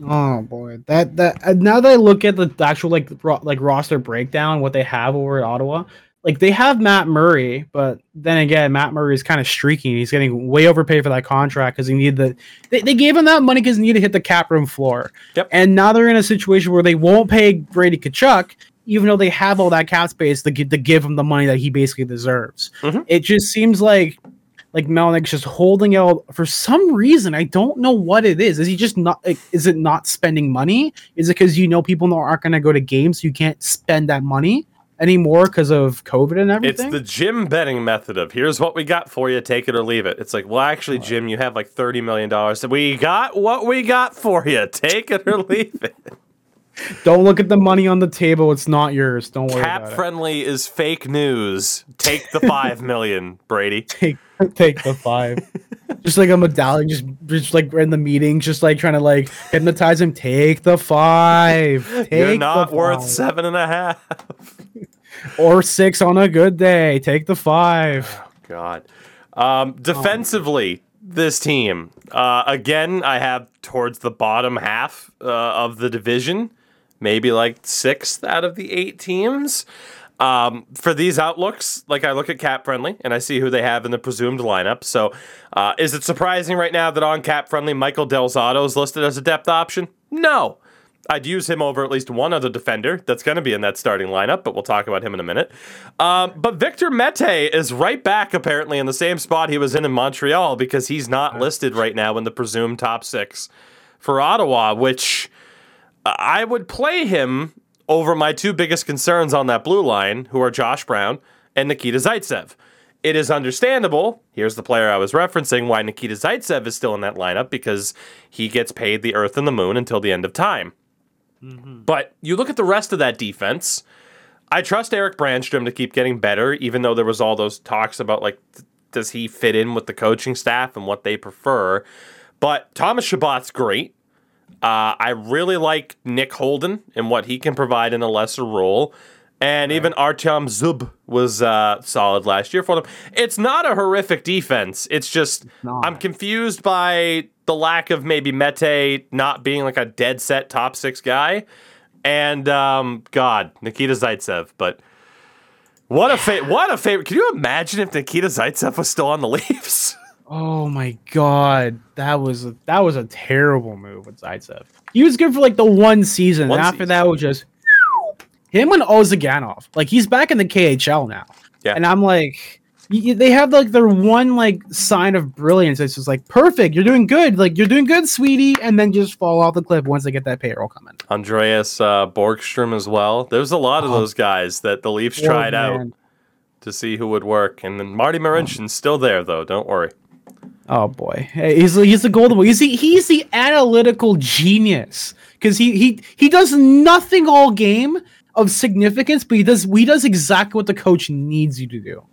Oh boy, that that uh, now that I look at the actual like ro- like roster breakdown, what they have over at Ottawa, like they have Matt Murray, but then again, Matt Murray is kind of streaky. He's getting way overpaid for that contract because he needed the. They, they gave him that money because he needed to hit the cap room floor. Yep. And now they're in a situation where they won't pay Brady Tkachuk, even though they have all that cap space to, to give him the money that he basically deserves. Mhm. It just seems like like Melnyk's just holding out for some reason. I don't know what it is. Is he just not? Like, is it not spending money? Is it because you know people aren't going to go to games, so you can't spend that money anymore because of COVID and everything? It's the Jim Benning method of here's what we got for you, take it or leave it. It's like, well, actually, Jim, you have like thirty million dollars. So we got what we got for you. Take it or leave it. don't look at the money on the table. It's not yours. Don't worry Cap friendly is fake news. Take the five million, Brady. Take take the five. just like a medallion, just just like in the meeting, just like trying to like hypnotize him. Take the five. Take You're not the worth five. seven and a half. Or six on a good day. Take the five. God. Um, defensively, this team. Uh, again, I have towards the bottom half uh, of the division, maybe like sixth out of the eight teams. Um, for these outlooks, like I look at cap friendly and I see who they have in the presumed lineup. So, uh, is it surprising right now that on cap friendly, Michael Del Zotto is listed as a depth option? No. I'd use him over at least one other defender that's going to be in that starting lineup, but we'll talk about him in a minute. Um, but Victor Mete is right back, apparently, in the same spot he was in in Montreal because he's not listed right now in the presumed top six for Ottawa, which I would play him over my two biggest concerns on that blue line, who are Josh Brown and Nikita Zaitsev. It is understandable. Here's the player I was referencing why Nikita Zaitsev is still in that lineup because he gets paid the earth and the moon until the end of time. Mm-hmm. But you look at the rest of that defense. I trust Erik Brannstrom to keep getting better, even though there was all those talks about like, th- does he fit in with the coaching staff and what they prefer? But Thomas Chabot's great. Uh, I really like Nick Holden and what he can provide in a lesser role. And even Artyom Zub was uh, solid last year for them. It's not a horrific defense. It's just I'm confused by the lack of maybe Mete not being like a dead set top six guy, and um, God Nikita Zaitsev. But what a fa- what a favorite! Can you imagine if Nikita Zaitsev was still on the Leafs? Oh my god, that was a, that was a terrible move with Zaitsev. He was good for like the one season. One after season. that was just him and Ozhiganov. Like he's back in the KHL now. Yeah. And I'm like, they have like their one like sign of brilliance. It's just like perfect. You're doing good. Like you're doing good, sweetie. And then just fall off the cliff once they get that payroll coming. Andreas uh, Borgstrom as well. There's a lot of oh. those guys that the Leafs oh, tried man. out to see who would work. And then Marty Marincin's still there though. Don't worry. Oh boy, he's he's the golden boy. He's the, he's the analytical genius because he he he does nothing all game of significance, but he does he does exactly what the coach needs you to do.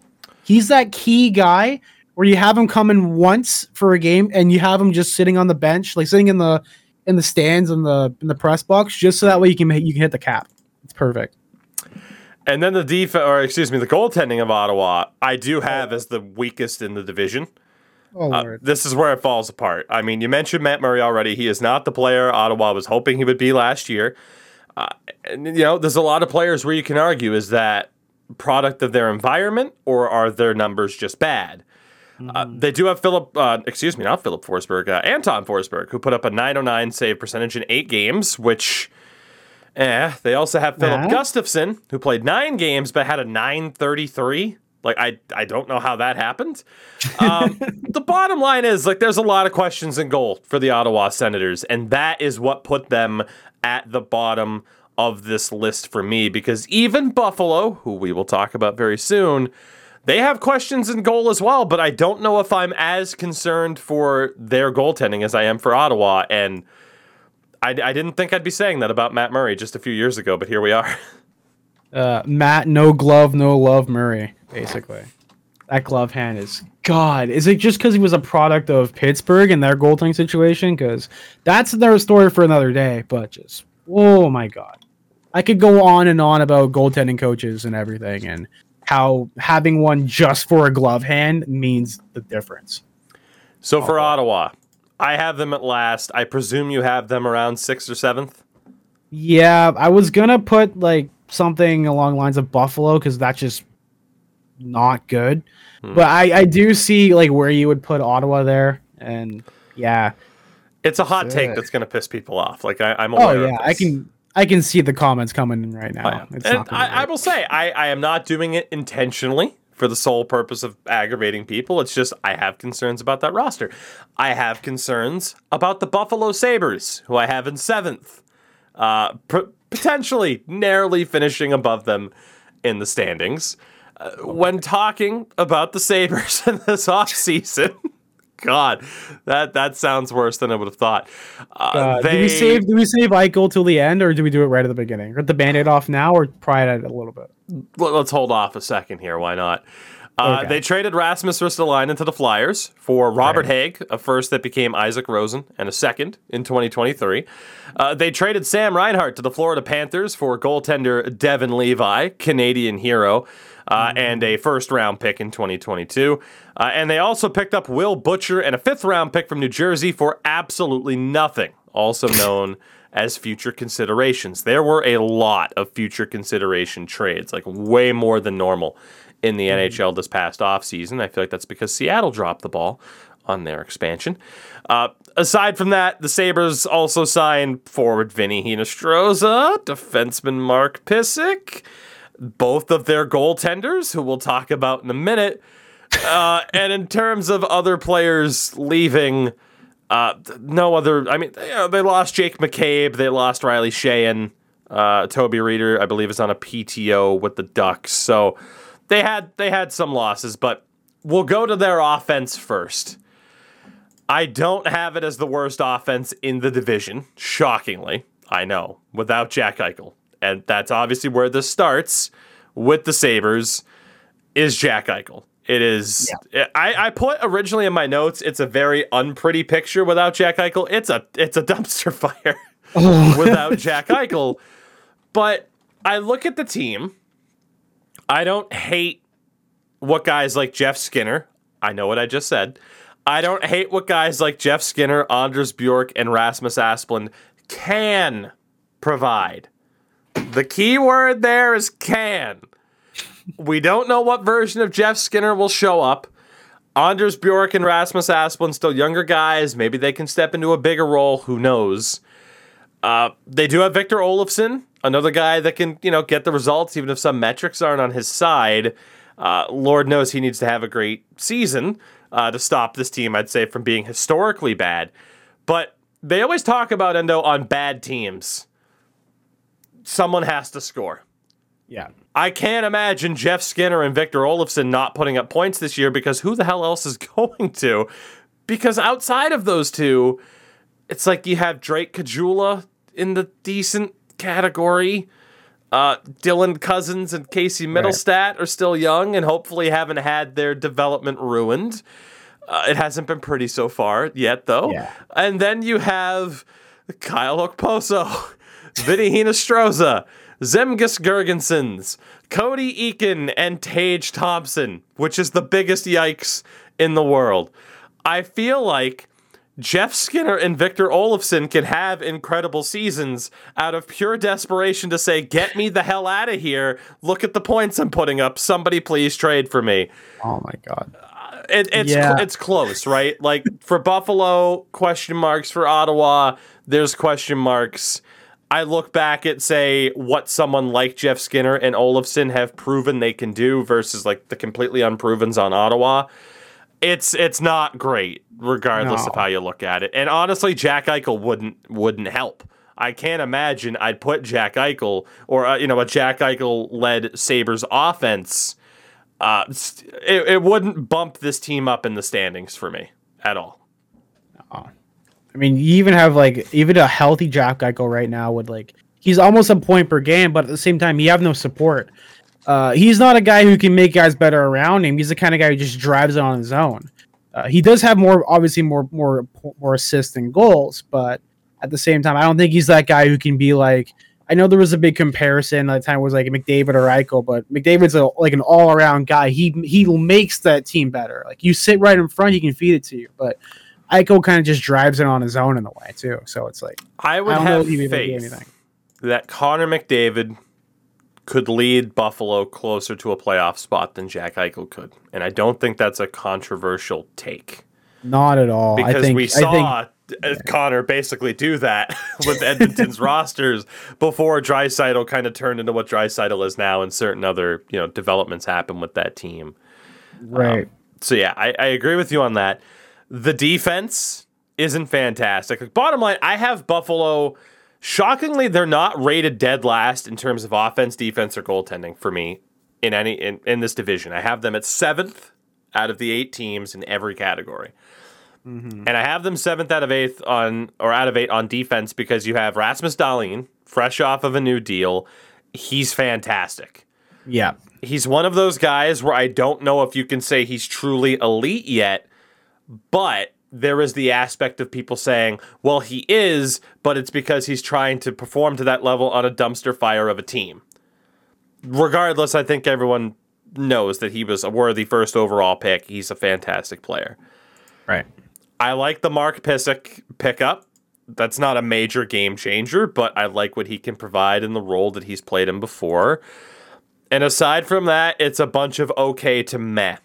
He's that key guy where you have him come in once for a game and you have him just sitting on the bench, like sitting in the in the stands in the in the press box, just so that way you can you can hit the cap. It's perfect. And then the defense, or excuse me, the goaltending of Ottawa, I do have as the weakest in the division. Oh, uh, this is where it falls apart. I mean, you mentioned Matt Murray already. He is not the player Ottawa was hoping he would be last year. Uh, and, you know, there's a lot of players where you can argue is that product of their environment or are their numbers just bad? Mm. Uh, they do have Philip, uh, excuse me, not Philip Forsberg, uh, Anton Forsberg, who put up a 909 save percentage in eight games, which, eh. They also have Filip Gustavsson, who played nine games but had a 933. Like I, I don't know how that happened. Um, the bottom line is like there's a lot of questions in goal for the Ottawa Senators, and that is what put them at the bottom of this list for me because even Buffalo, who we will talk about very soon, they have questions in goal as well. But I don't know if I'm as concerned for their goaltending as I am for Ottawa, and I, I didn't think I'd be saying that about Matt Murray just a few years ago, but here we are. Uh, Matt, no glove, no love, Murray basically. That glove hand is God. Is it just because he was a product of Pittsburgh and their goaltending situation? Because that's another story for another day. But just oh my God, I could go on and on about goaltending coaches and everything, and how having one just for a glove hand means the difference. So for oh. Ottawa, I have them at last. I presume you have them around sixth or seventh. Yeah, I was gonna put like something along lines of Buffalo because that's just not good. Hmm. But I, I do see like where you would put Ottawa there, and yeah, it's a hot take that's gonna piss people off. Like I, am aware. Oh yeah, I can I can see the comments coming in right now. Oh, and I, I, will say I, I am not doing it intentionally for the sole purpose of aggravating people. It's just I have concerns about that roster. I have concerns about the Buffalo Sabres, who I have in seventh, uh, pr- potentially narrowly finishing above them in the standings when talking about the Sabres in this offseason, God, that that sounds worse than I would have thought. Uh, they, do we save do we save Eichel till the end, or do we do it right at the beginning? Rip the band-aid off now, or pry it a little bit? Let's hold off a second here. Why not? Uh, okay. They traded Rasmus Ristolainen to the Flyers for Robert right. Hägg, a first that became Isaac Rosén, and a second in 2023. Uh, they traded Sam Reinhart to the Florida Panthers for goaltender Devin Levi, Canadian hero. Uh, and a first round pick in 2022. Uh, and they also picked up Will Butcher and a fifth round pick from New Jersey for absolutely nothing, also known as future considerations. There were a lot of future consideration trades, like way more than normal in the NHL this past offseason. I feel like that's because Seattle dropped the ball on their expansion. Uh, aside from that, the Sabres also signed forward Vinny Hinostroza, defenseman Mark Pysyk, both of their goaltenders, who we'll talk about in a minute. Uh, and in terms of other players leaving, uh, no other. I mean, you know, they lost Jake McCabe, they lost Riley Sheahan. Uh, Toby Rieder, I believe, is on a PTO with the Ducks. So they had they had some losses, but we'll go to their offense first. I don't have it as the worst offense in the division, shockingly. I know, without Jack Eichel. And that's obviously where this starts with the Sabres is Jack Eichel. It is I, I put originally in my notes it's a very unpretty picture without Jack Eichel. It's a it's a dumpster fire without Jack Eichel. But I look at the team. I don't hate what guys like Jeff Skinner, I know what I just said. I don't hate what guys like Jeff Skinner, Anders Bjork, and Rasmus Asplund can provide. The key word there is can. We don't know what version of Jeff Skinner will show up. Anders Bjork and Rasmus Asplund, still younger guys. Maybe they can step into a bigger role. Who knows? Uh, they do have Victor Olofsson, another guy that can, you know, get the results, even if some metrics aren't on his side. Uh, Lord knows he needs to have a great season uh, to stop this team, I'd say, from being historically bad. But they always talk about Endo on bad teams. Someone has to score. Yeah. I can't imagine Jeff Skinner and Victor Olofsson not putting up points this year because who the hell else is going to? Because outside of those two, it's like you have Drake Caggiula in the decent category. Uh, Dylan Cozens and Casey Mittelstadt are still young and hopefully haven't had their development ruined. Uh, it hasn't been pretty so far yet, though. Yeah. And then you have Kyle Okposo, Vinny Hinostroza, Zemgus Girgensons, Cody Eakin, and Tage Thompson, which is the biggest yikes in the world. I feel like Jeff Skinner and Victor Olofsson can have incredible seasons out of pure desperation to say, get me the hell out of here. Look at the points I'm putting up. Somebody please trade for me. Oh my god. Uh, it, it's Yeah. it's close, right? Like for Buffalo, question marks. For Ottawa, there's question marks. I look back at say what someone like Jeff Skinner and Olofsson have proven they can do versus like the completely unprovens on Ottawa. It's it's not great, regardless of how you look at it. And honestly, Jack Eichel wouldn't wouldn't help. I can't imagine I'd put Jack Eichel or uh, you know a Jack Eichel led Sabres offense. Uh, it, it wouldn't bump this team up in the standings for me at all. I mean, you even have like even a healthy Jack Eichel right now would like he's almost a point per game, but at the same time, he have no support. Uh, he's not a guy who can make guys better around him. He's the kind of guy who just drives it on his own. Uh, he does have more, obviously, more, more, more assists and goals, but at the same time, I don't think he's that guy who can be like. I know there was a big comparison at the time was like McDavid or Eichel, but McDavid's a, like an all around guy. He he makes that team better. Like you sit right in front, he can feed it to you, but. Eichel kind of just drives it on his own in the way too. So it's like I would I have if he'd be able to do faith anything. that Connor McDavid could lead Buffalo closer to a playoff spot than Jack Eichel could, and I don't think that's a controversial take not at all. because I think we I think saw uh, Connor basically do that with Edmonton's rosters before Draisaitl kind of turned into what Draisaitl is now, and certain other you know developments happen with that team. right. So yeah, I, I agree with you on that. The defense isn't fantastic. Like, bottom line, I have Buffalo. Shockingly, they're not rated dead last in terms of offense, defense, or goaltending for me in any in, in this division. I have them at seventh out of the eight teams in every category. Mm-hmm. And I have them seventh out of eighth on or out of eight on defense because you have Rasmus Dahlin, fresh off of a new deal. He's fantastic yeah. he's one of those guys where I don't know if you can say he's truly elite yet, but there is the aspect of people saying, well, he is, but it's because he's trying to perform to that level on a dumpster fire of a team. Regardless, I think everyone knows that he was a worthy first overall pick. He's a fantastic player. Right. I like the Mark Pysyk pickup. That's not a major game changer, but I like what he can provide in the role that he's played in before. And aside from that, it's a bunch of okay to meh.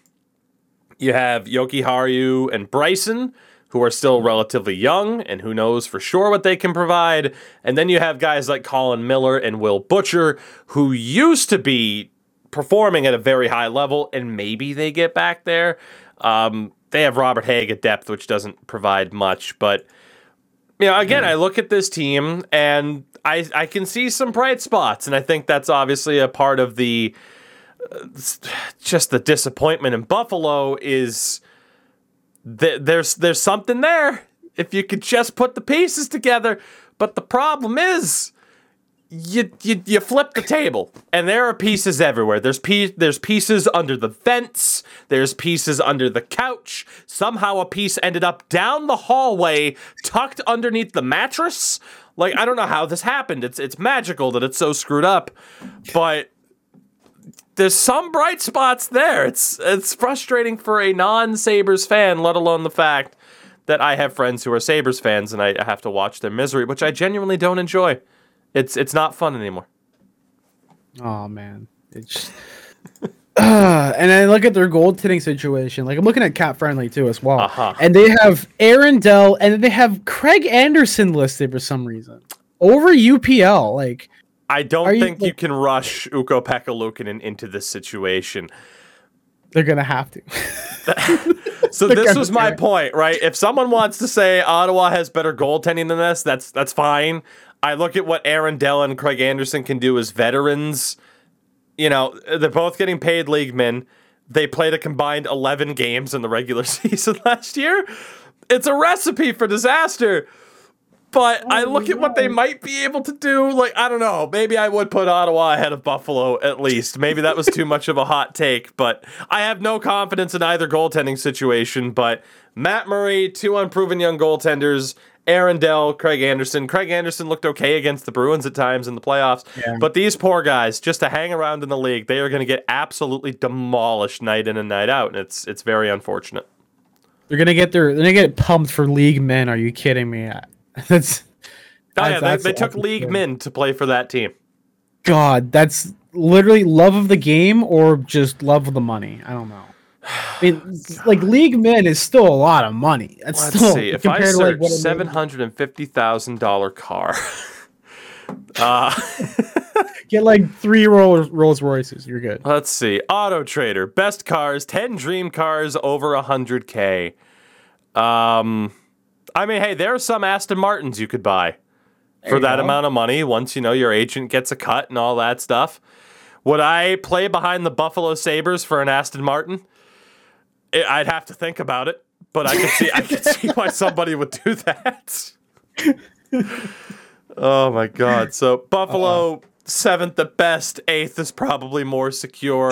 You have Jokiharju and Bryson, who are still relatively young, and who knows for sure what they can provide. And then you have guys like Colin Miller and Will Butcher, who used to be performing at a very high level, and maybe they get back there. Um, they have Robert Hägg at depth, which doesn't provide much, but you know, again, I look at this team and I I can see some bright spots, and I think that's obviously a part of the just the disappointment in Buffalo is that there's there's something there if you could just put the pieces together, but the problem is you, you you flip the table and there are pieces everywhere. There's pe- there's pieces under the vents, there's pieces under the couch. Somehow a piece ended up down the hallway tucked underneath the mattress. Like I don't know how this happened. It's it's magical that it's so screwed up. But there's some bright spots there. It's it's frustrating for a non-Sabres fan, let alone the fact that I have friends who are Sabres fans and I have to watch their misery, which I genuinely don't enjoy. It's it's not fun anymore. Oh man, it's. Uh, and I look at their goaltending situation. Like I'm looking at Cap Friendly too as well, Uh-huh. and they have Aaron Dell and they have Craig Anderson listed for some reason over UPL. Like I don't Are you, think you like- can rush Ukko-Pekka into this situation. they're gonna have to. So They're this was my point, right? If someone wants to say Ottawa has better goaltending than this, that's that's fine. I look at what Aaron Dell and Craig Anderson can do as veterans. You know, they're both getting paid league men. They played a combined 11 games in the regular season last year. It's a recipe for disaster. But I oh, look at what they might be able to do. Like, I don't know. Maybe I would put Ottawa ahead of Buffalo at least. Maybe that was too much of a hot take, but I have no confidence in either goaltending situation. But Matt Murray, two unproven young goaltenders, Aaron Dell, Craig Anderson. Craig Anderson looked okay against the Bruins at times in the playoffs. Yeah. But these poor guys, just to hang around in the league, they are going to get absolutely demolished night in and night out. And it's it's very unfortunate. They're gonna get their. They're gonna get pumped for league men. Are you kidding me? That's. Oh, yeah, that's- they, that's they took league men to play for that team. God, that's literally love of the game or just love of the money. I don't know. I mean, like league men is still a lot of money. That's Let's still see. If I search like seven hundred and fifty thousand dollar car, uh, get like three Rolls Rolls Royces. You're good. let's see. Auto Trader, best cars, ten dream cars over hundred k. Um, I mean, hey, there are some Aston Martins you could buy for that go. amount of money. Once you know your agent gets a cut and all that stuff. Would I play behind the Buffalo Sabers for an Aston Martin? I- I'd have to think about it, but I could see I could see why somebody would do that. oh my god! So Buffalo seventh the best, eighth is probably more secure.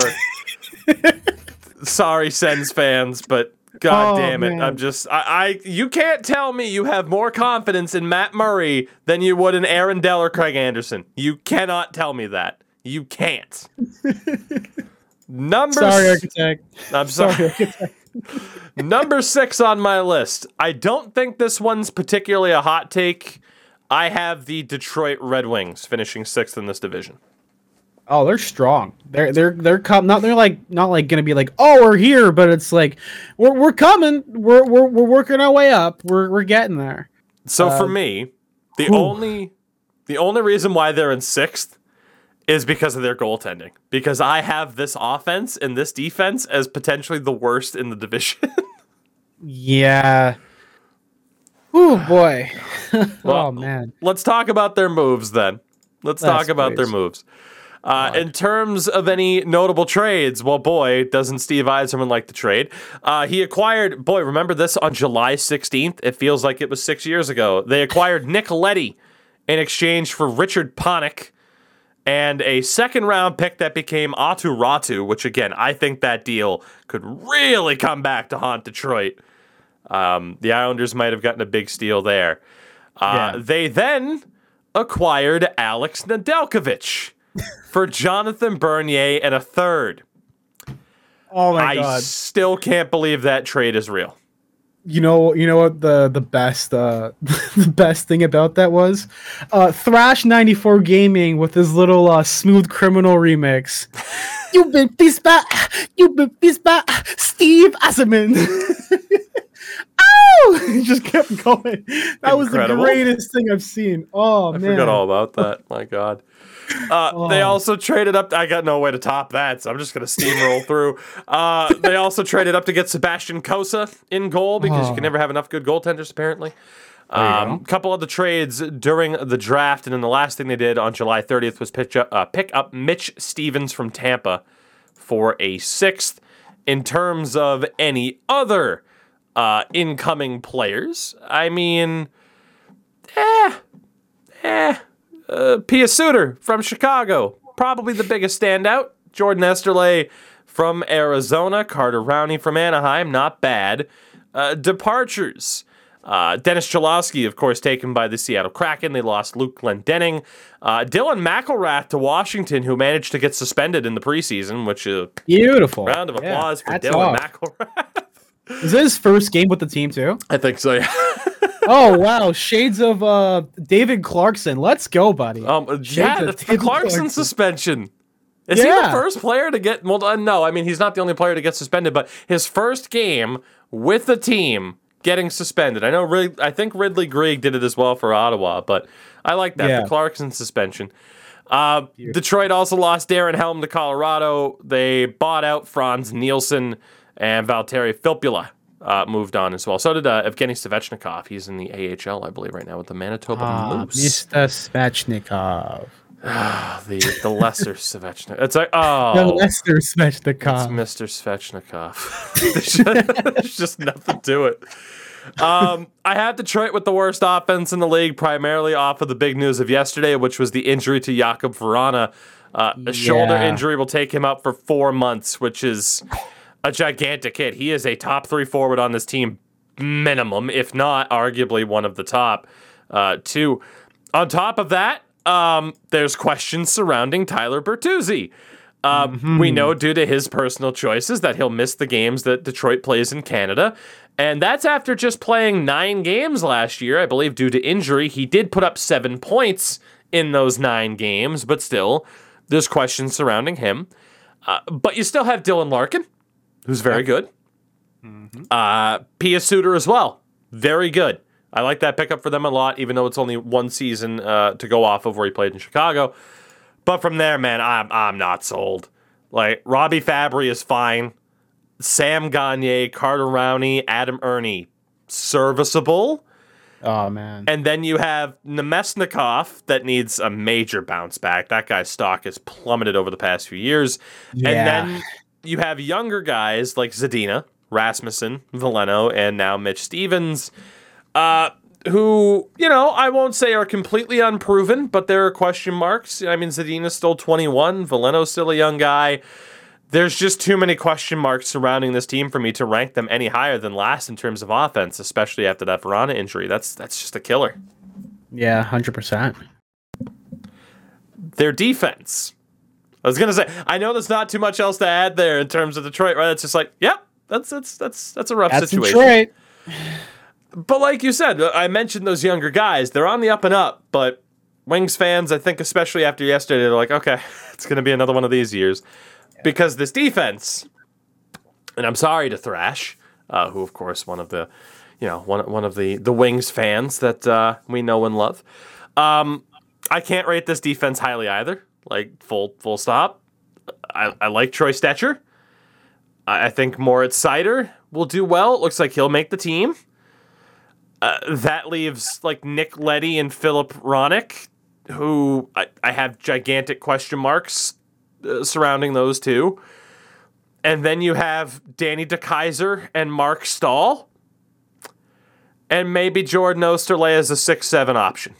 Sorry, Sens fans, but god Oh, damn it, man. I'm just I, I you can't tell me you have more confidence in Matt Murray than you would in Aaron Dell or Craig Anderson. You cannot tell me that. You can't. Number Sorry, architect. I'm sorry. Sorry, architect. Number six on my list. I don't think this one's particularly a hot take. I have the Detroit Red Wings finishing sixth in this division. Oh, they're strong. They're they're they're com- not they're like not like gonna be like oh we're here, but it's like we're we're coming. We're we're we're working our way up. We're we're getting there. So for Uh, me, the whew. only the only reason why they're in sixth is because of their goaltending. Because I have this offense and this defense as potentially the worst in the division. Yeah. Oh boy. oh man. Let's talk about their moves then. Let's talk Yes, about their moves. Uh, in terms of any notable trades, well, boy, doesn't Steve Yzerman like the trade. Uh, he acquired, boy, remember this on July 16th? It feels like it was six years ago. They acquired Nick Leddy in exchange for Richard Panik and a second round pick that became Aatu Räty, which, again, I think that deal could really come back to haunt Detroit. Um, the Islanders might have gotten a big steal there. Uh, Yeah. They then acquired Alex Nedeljkovic for Jonathan Bernier and a third. Oh my I god. still can't believe that trade is real. You know, you know what the the best uh the best thing about that was? Uh Thrash 94 Gaming with his little uh smooth criminal remix. You've been fist back, you've been fist back, Steve Yzerman. oh, He just kept going. That was the greatest thing I've seen. Oh I man. I forgot all about that. My God. Uh, They Oh. also traded up. I got no way to top that, so I'm just gonna steamroll through. Uh, they also traded up to get Sebastian Cossa in goal because you Oh. can never have enough good goaltenders, apparently. A Um, couple of the trades during the draft, and then the last thing they did on July 30th was pitch up, uh, pick up Mitch Stephens from Tampa for a sixth. In terms of any other uh, incoming players, I mean, eh, eh. Uh, Pia Suter from Chicago, probably the biggest standout. Jordan Oesterle from Arizona, Carter Rowney from Anaheim, not bad. Uh, departures. Uh, Dennis Cholowski, of course, taken by the Seattle Kraken. They lost Luke Glendening. Uh, Dylan McIlrath to Washington, who managed to get suspended in the preseason, which is Beautiful. round of Yeah, applause for Dylan off. McIlrath. Is this his first game with the team too? I think so, yeah. oh wow, shades of uh David Clarkson. Let's go, buddy. Um, yeah, the Clarkson Clarkson. suspension. Is he the first player to get? Well, uh, no. I mean, he's not the only player to get suspended, but his first game with the team getting suspended. I know. Rid- I think Ridly Greig did it as well for Ottawa, but I like that Yeah. the Clarkson suspension. Uh, Detroit also lost Darren Helm to Colorado. They bought out Frans Nielsen and Valtteri Filppula. Uh, moved on as well. So did uh, Evgeny Svechnikov. He's in the AHL, I believe, right now with the Manitoba Ah, Moose. Mr. Svechnikov. The the lesser Svechnikov. It's like The oh, Lester it's Svechnikov. Mr. Svechnikov. there's, just, there's just nothing to it. Um, I had Detroit with the worst offense in the league, primarily off of the big news of yesterday, which was the injury to Jakub Vrana. Uh, a shoulder injury will take him out for four months, which is a gigantic hit. He is a top three forward on this team, minimum, if not arguably one of the top uh, two. On top of that, um, there's questions surrounding Tyler Bertuzzi. Um, We know due to his personal choices that he'll miss the games that Detroit plays in Canada. And that's after just playing nine games last year, I believe, due to injury. He did put up seven points in those nine games, but still, there's questions surrounding him. Uh, but you still have Dylan Larkin, who's very good. Uh, Pia Suter as well, very good. I like that pickup for them a lot, even though it's only one season uh, to go off of where he played in Chicago. But from there, man, I'm I'm not sold. Like Robby Fabbri is fine. Sam Gagne, Carter Rowney, Adam Erne, serviceable. Oh man. And then you have Namestnikov that needs a major bounce back. That guy's stock has plummeted over the past few years. Yeah. And then you have younger guys like Zadina, Rasmussen, Veleno, and now Mitch Stephens, uh, who, you know, I won't say are completely unproven, but there are question marks. I mean, Zadina's still 21, Veleno's still a young guy. There's just too many question marks surrounding this team for me to rank them any higher than last in terms of offense, especially after that Vrana injury. That's that's just a killer. Yeah, hundred percent. Their defense. I was gonna say, I know there's not too much else to add there in terms of Detroit, right? It's just like, yep, that's that's that's that's a rough That's situation. Detroit. But like you said, I mentioned those younger guys. They're on the up and up, but Wings fans, I think, especially after yesterday, they're like, okay, it's going to be another one of these years. Because this defense, and I'm sorry to Thrash, uh, who, of course, one of the, you know, one, one of the, the Wings fans that uh, we know and love. Um, I can't rate this defense highly either. Like, full full stop. I, I like Troy Stecher. I, I think Moritz Seider will do well. It looks like he'll make the team. Uh, that leaves like Nick Leddy and Filip Hronek, who I, I have gigantic question marks uh, surrounding those two. And then you have Danny DeKeyser and Marc Staal. And maybe Jordan Oesterle as a 6 7 option.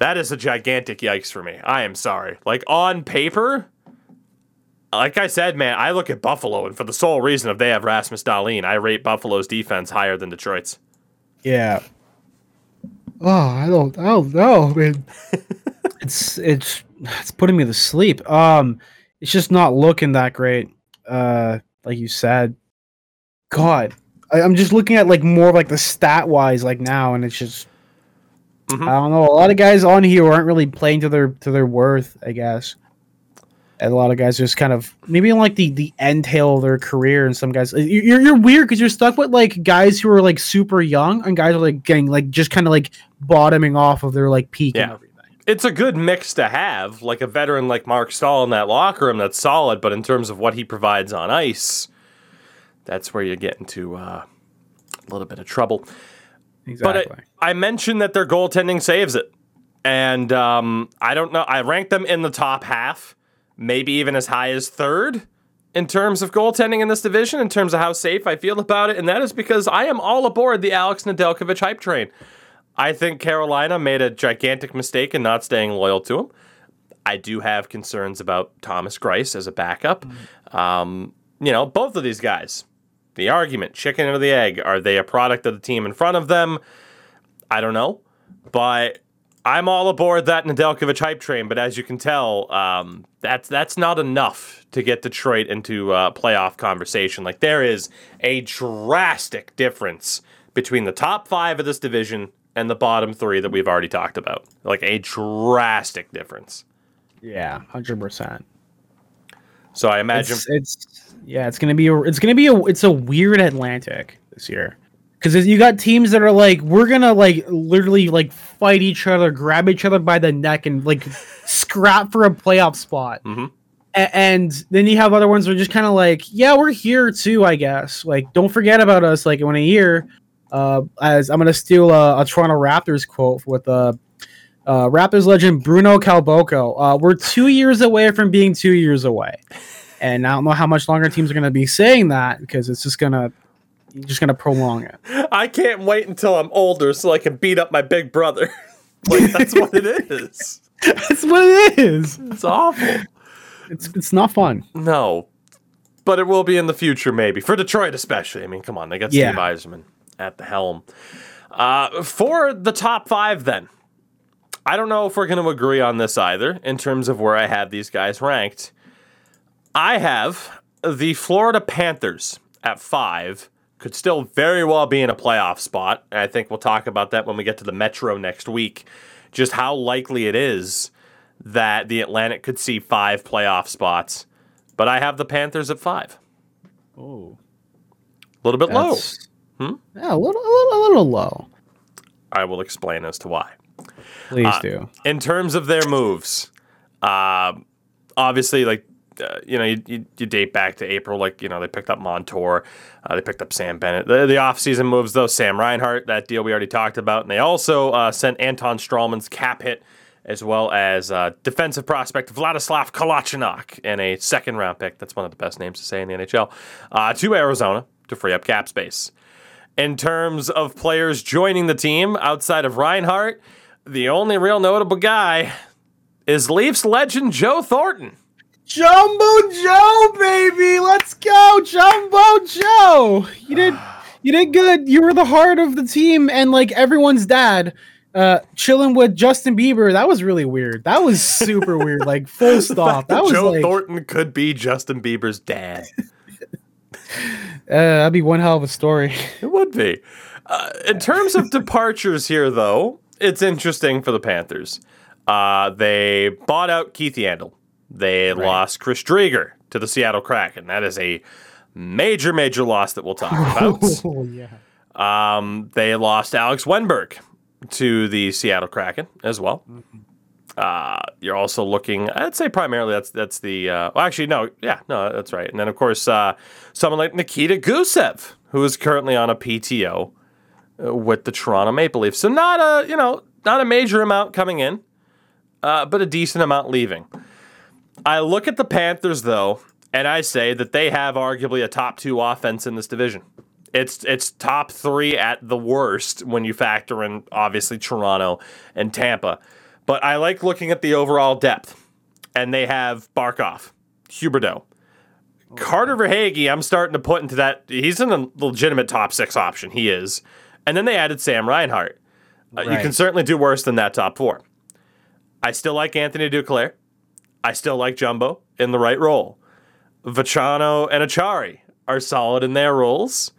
That is a gigantic yikes for me. I am sorry. Like on paper, like I said, man, I look at Buffalo, and for the sole reason of they have Rasmus Dahlin, I rate Buffalo's defense higher than Detroit's. Yeah. Oh, I don't, I don't know, man. it's it's it's putting me to sleep. Um, it's just not looking that great. uh, like you said, God, I, I'm just looking at like more like the stat wise, like now, and it's just Mhm. I don't know. A lot of guys on here aren't really playing to their to their worth, I guess. And a lot of guys just kind of maybe in like the the end tail of their career, and some guys you- you're you're weird because you're stuck with like guys who are like super young and guys are like getting like just kind of like bottoming off of their like peak and Yeah. everything. it's a good mix to have, like a veteran like Marc Staal in that locker room that's solid, but in terms of what he provides on ice, that's where you get into uh, a little bit of trouble. Exactly. But I, I mentioned that their goaltending saves it. And um, I don't know. I ranked them in the top half, maybe even as high as third in terms of goaltending in this division, in terms of how safe I feel about it. And that is because I am all aboard the Alex Nedeljkovic hype train. I think Carolina made a gigantic mistake in not staying loyal to him. I do have concerns about Thomas Greiss as a backup. Um, you know, both of these guys. The argument, chicken or the egg, are they a product of the team in front of them? I don't know, but I'm all aboard that Nedeljkovic hype train. But as you can tell, um, that's that's not enough to get Detroit into uh, playoff conversation. Like there is a drastic difference between the top five of this division and the bottom three that we've already talked about. Like a drastic difference. yeah, hundred percent. So I imagine It's, it's yeah, it's gonna be a, it's gonna be a it's a weird Atlantic this year because you got teams that are like we're gonna like literally like fight each other, grab each other by the neck, and like scrap for a playoff spot. Mhm. A- and then you have other ones that are just kind of like, yeah, we're here too, I guess. Like, don't forget about us. Like, in a year, uh, as I'm gonna steal a, a Toronto Raptors quote with uh, uh, Raptors legend Bruno Caboclo. Uh, we're two years away from being two years away, and I don't know how much longer teams are gonna be saying that because it's just gonna, you're just gonna prolong it. I can't wait until I'm older so I can beat up my big brother. like that's what it is. That's what it is. It's awful. It's it's not fun. No, but it will be in the future, maybe for Detroit, especially. I mean, come on, they got Steve Yeah. Yzerman at the helm. Uh, for the top five, then, I don't know if we're going to agree on this either in terms of where I have these guys ranked. I have the Florida Panthers at five. Could still very well be in a playoff spot. And I think we'll talk about that when we get to the Metro next week. Just how likely it is that the Atlantic could see five playoff spots. But I have the Panthers at five. Oh, A little bit low. Yeah, a little, a little, a little low. I will explain as to why. Please Uh, do. in terms of their moves, um, obviously, like uh, you know, you, you, you date back to April, like you know, they picked up Montour, uh, they picked up Sam Bennett. The, the offseason moves, though, Sam Reinhart, that deal we already talked about, and they also uh, sent Anton Stralman's cap hit, as well as uh, defensive prospect Vladislav Kolyachonok and a second round pick. That's one of the best names to say in the NHL uh, to Arizona to free up cap space. In terms of players joining the team outside of Reinhart, the only real notable guy is Leafs legend Joe Thornton. Jumbo Joe, baby, let's go, Jumbo Joe. You did, you did good. You were the heart of the team, and like everyone's dad, uh, chilling with Justin Bieber. That was really weird. That was super weird. Like full stop. That was Joe like, Thornton could be Justin Bieber's dad. uh, that'd be one hell of a story. It would be. Uh, in terms of departures here, though, it's interesting for the Panthers. Uh, they bought out Keith Yandle. They lost Chris Driedger to the Seattle Kraken. That is a major, major loss that we'll talk about. oh yeah. Um, they lost Alex Wennberg to the Seattle Kraken as well. Uh, you're also looking, I'd say primarily that's that's the. Uh, well, actually, no, yeah, no, that's right. And then of course, uh, someone like Nikita Gusev, who is currently on a PTO uh, with the Toronto Maple Leafs. So not a you know not a major amount coming in, uh, but a decent amount leaving. I look at the Panthers though, and I say that they have arguably a top two offense in this division. It's it's top three at the worst when you factor in obviously Toronto and Tampa. But I like looking at the overall depth, and they have Barkov, Huberdeau, Carter Verhaeghe. I'm starting to put into that. He's in a legitimate top six option. He is, and then they added Sam Reinhart. Uh, You can certainly do worse than that top four. I still like Anthony Duclair. I still like Jumbo in the right role. Vatrano, and Acciari are solid in their roles.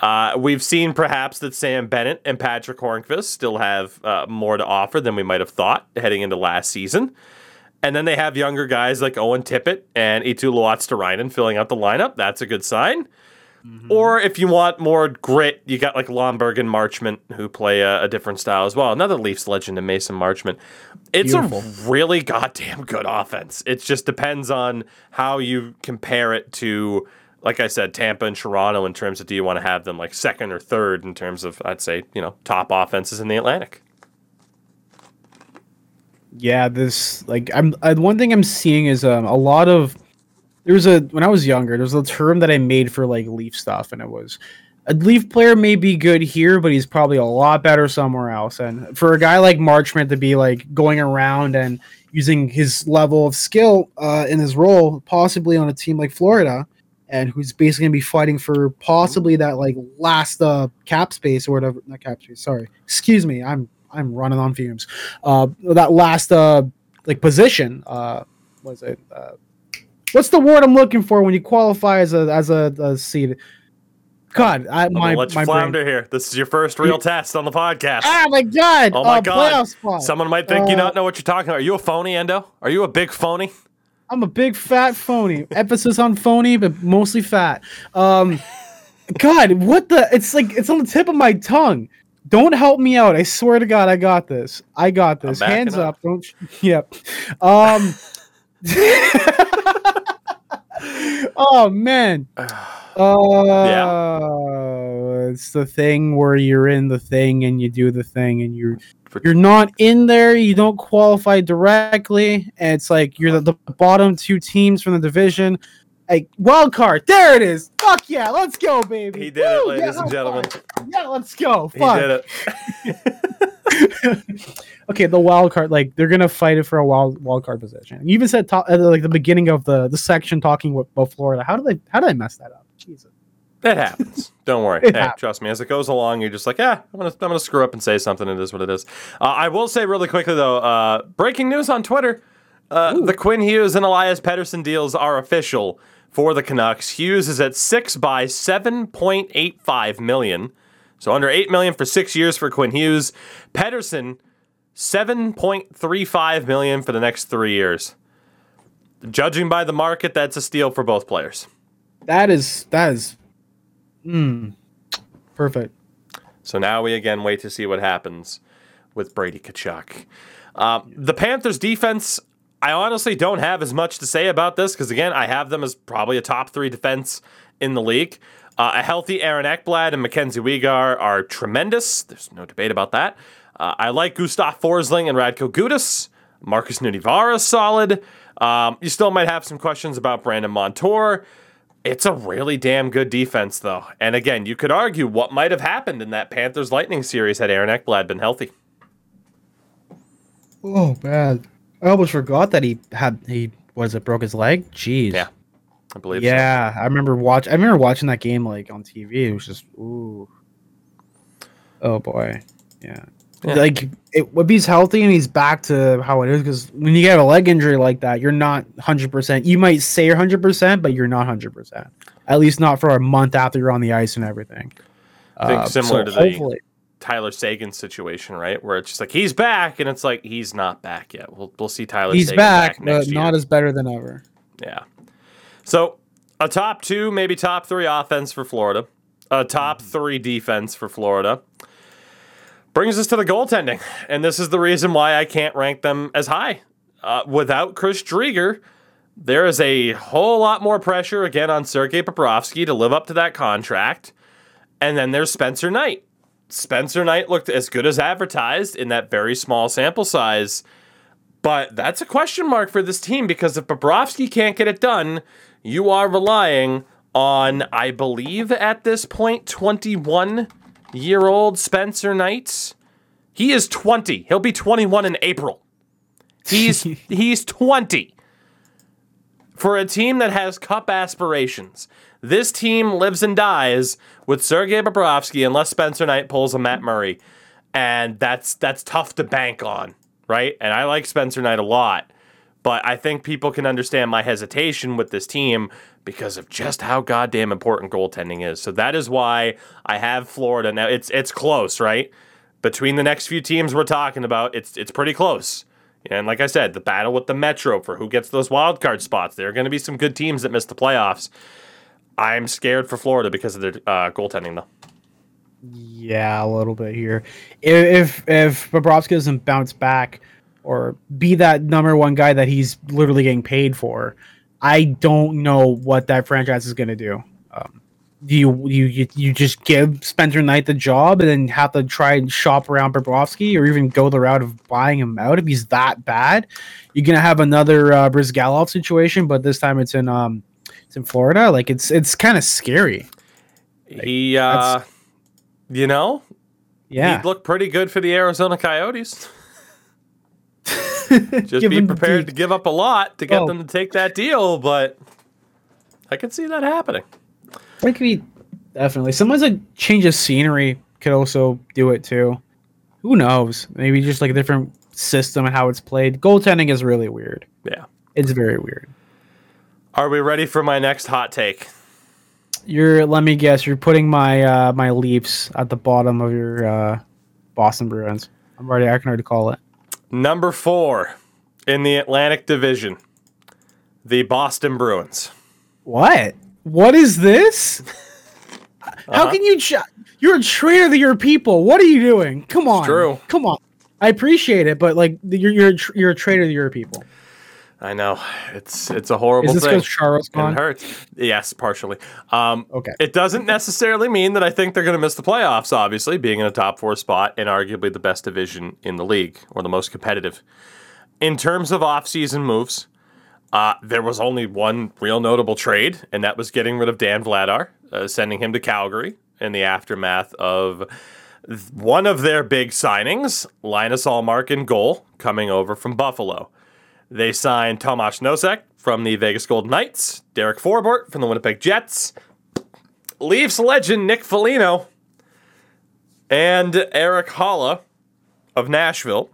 Uh, we've seen perhaps that Sam Bennett and Patrick Hornqvist still have uh, more to offer than we might have thought heading into last season. And then they have younger guys like Owen Tippett and Eetu Luostarinen filling out the lineup. That's a good sign. Mm-hmm. Or if you want more grit, you got like Lomberg and Marchment who play a, a, different style as well. Another Leafs legend in Mason Marchment. It's Beautiful. a really goddamn good offense. It just depends on how you compare it to, like I said, Tampa and Toronto in terms of do you want to have them like second or third in terms of, I'd say, you know, top offenses in the Atlantic. Yeah, this like I'm I, one thing I'm seeing is um, a lot of there was a when I was younger, there was a term that I made for like Leaf stuff, and it was a Leaf player may be good here, but he's probably a lot better somewhere else. And for a guy like Marchment to be like going around and using his level of skill uh, in his role, possibly on a team like Florida, and who's basically gonna be fighting for possibly that like last uh, cap space or whatever, not cap space. Sorry, excuse me, I'm I'm running on fumes. Uh, that last uh, like position, uh, was it? Uh, what's the word I'm looking for when you qualify as a as a, a seed? God, I I'm my let you flounder here. This is your first real test on the podcast. Oh my god! Oh my uh, god! Someone might think you Uh, not know what you're talking about. Are you a phony, Endo? Are you a big phony? I'm a big fat phony. Emphasis on phony, but mostly fat. Um, God, what the? It's like it's on the tip of my tongue. Don't help me out. I swear to God, I got this. I got this. Hands up. up. Don't. Yep. Um. oh man. Uh, It's the thing where you're in the thing and you do the thing and you're you're not in there. You don't qualify directly, and it's like you're the, the bottom two teams from the division. Like wild card, there it is. Fuck yeah, let's go, baby. He did it, ladies yeah, and gentlemen. Yeah, let's go. He did it. okay, the wild card, like they're gonna fight it for a wild wild card position. You even said top, at like the beginning of the the section talking about Florida. How did they how did I mess that up? Jesus. That happens. Don't worry. Hey, happens. trust me. As it goes along, you're just like, yeah, I'm gonna, I'm gonna screw up and say something. It is what it is. Uh, I will say really quickly though, uh, breaking news on Twitter: uh, the Quinn Hughes and Elias Pettersson deals are official for the Canucks. Hughes is at six by 7.85 million, so under eight million for six years for Quinn Hughes. Pettersson, 7.35 million for the next three years. Judging by the market, that's a steal for both players. That is that is, mm, perfect. So now we again wait to see what happens with Brady Tkachuk. Uh, the Panthers defense, I honestly don't have as much to say about this because again, I have them as probably a top three defense in the league. Uh, a healthy Aaron Ekblad and Mackenzie Weegar are tremendous. There's no debate about that. Uh, I like Gustav Forsling and Radko Gudas. Markus Nutivaara is solid. Um, you still might have some questions about Brandon Montour. It's a really damn good defense, though. And again, you could argue what might have happened in that Panthers Lightning series had Aaron Ekblad been healthy. Oh man, I almost forgot that he had he was it broke his leg. Jeez. Yeah, I believe so. Yeah, I remember watch. I remember watching that game like on TV. It was just ooh. Oh boy, yeah. Yeah. Like it, if he's healthy and he's back to how it is, because when you get a leg injury like that, you're not hundred percent. You might say you're hundred percent, but you're not hundred percent. At least not for a month after you're on the ice and everything. I think Uh, similar so to the- hopefully, Tyler Seguin situation, right? Where it's just like he's back, and it's like he's not back yet. We'll we'll see Tyler. he's Seguin back, back, but not year. as better than ever. Yeah. So a top two, maybe top three offense for Florida, a top three defense for Florida. Brings us to the goaltending, and this is the reason why I can't rank them as high. Uh, without Chris Driedger, there is a whole lot more pressure again on Sergei Bobrovsky to live up to that contract. And then there's Spencer Knight. Spencer Knight looked as good as advertised in that very small sample size. But that's a question mark for this team because if Bobrovsky can't get it done, you are relying on, I believe at this point, 21 year old Spencer Knight. He is 20. He'll be 21 in April. He's he's 20. For a team that has cup aspirations, this team lives and dies with Sergei Bobrovsky unless Spencer Knight pulls a Matt Murray. And that's that's tough to bank on, right? And I like Spencer Knight a lot. But I think people can understand my hesitation with this team because of just how goddamn important goaltending is. So that is why I have Florida. Now it's it's close, right? Between the next few teams we're talking about, it's it's pretty close. And like I said, the battle with the Metro for who gets those wild card spots. There are going to be some good teams that miss the playoffs. I'm scared for Florida because of their uh, goaltending, though. Yeah, a little bit here. If if, Bobrovsky doesn't bounce back or be that number one guy that he's literally getting paid for, I don't know what that franchise is going to do. Um, do you, you you just give Spencer Knight the job and then have to try and shop around Bobrovsky or even go the route of buying him out if he's that bad? You're gonna have another uh, Bryzgalov situation, but this time it's in um it's in Florida. Like it's it's kind of scary. He, uh, you know, Yeah, he'd look pretty good for the Arizona Coyotes. Just be prepared to give up a lot to get Oh. them to take that deal, but I could see that happening. It could be definitely. Sometimes a change of scenery could also do it too. Who knows? Maybe just like a different system and how it's played. Goaltending is really weird. Yeah. It's very weird. Are we ready for my next hot take? You're let me guess, you're putting my uh my Leafs at the bottom of your uh Boston Bruins. I'm already I can already call it. Number four in the Atlantic Division, the Boston Bruins. What? What is this? How Uh-huh. can you ch- you're a traitor to your people. What are you doing? Come on. true. Come on. I appreciate it, but like you're you're a tr- you're a traitor to your people. I know it's it's a horrible Is this Charles It gone? hurts. Yes, partially. Um, Okay. It doesn't necessarily mean that I think they're going to miss the playoffs, obviously, being in a top four spot and arguably the best division in the league or the most competitive. In terms of offseason moves, uh, there was only one real notable trade, and that was getting rid of Dan Vladar, uh, sending him to Calgary in the aftermath of one of their big signings, Linus Ullmark in goal, coming over from Buffalo. They signed Tomasz Nosek from the Vegas Golden Knights, Derek Forbort from the Winnipeg Jets, Leafs legend Nick Foligno, and Erik Haula of Nashville.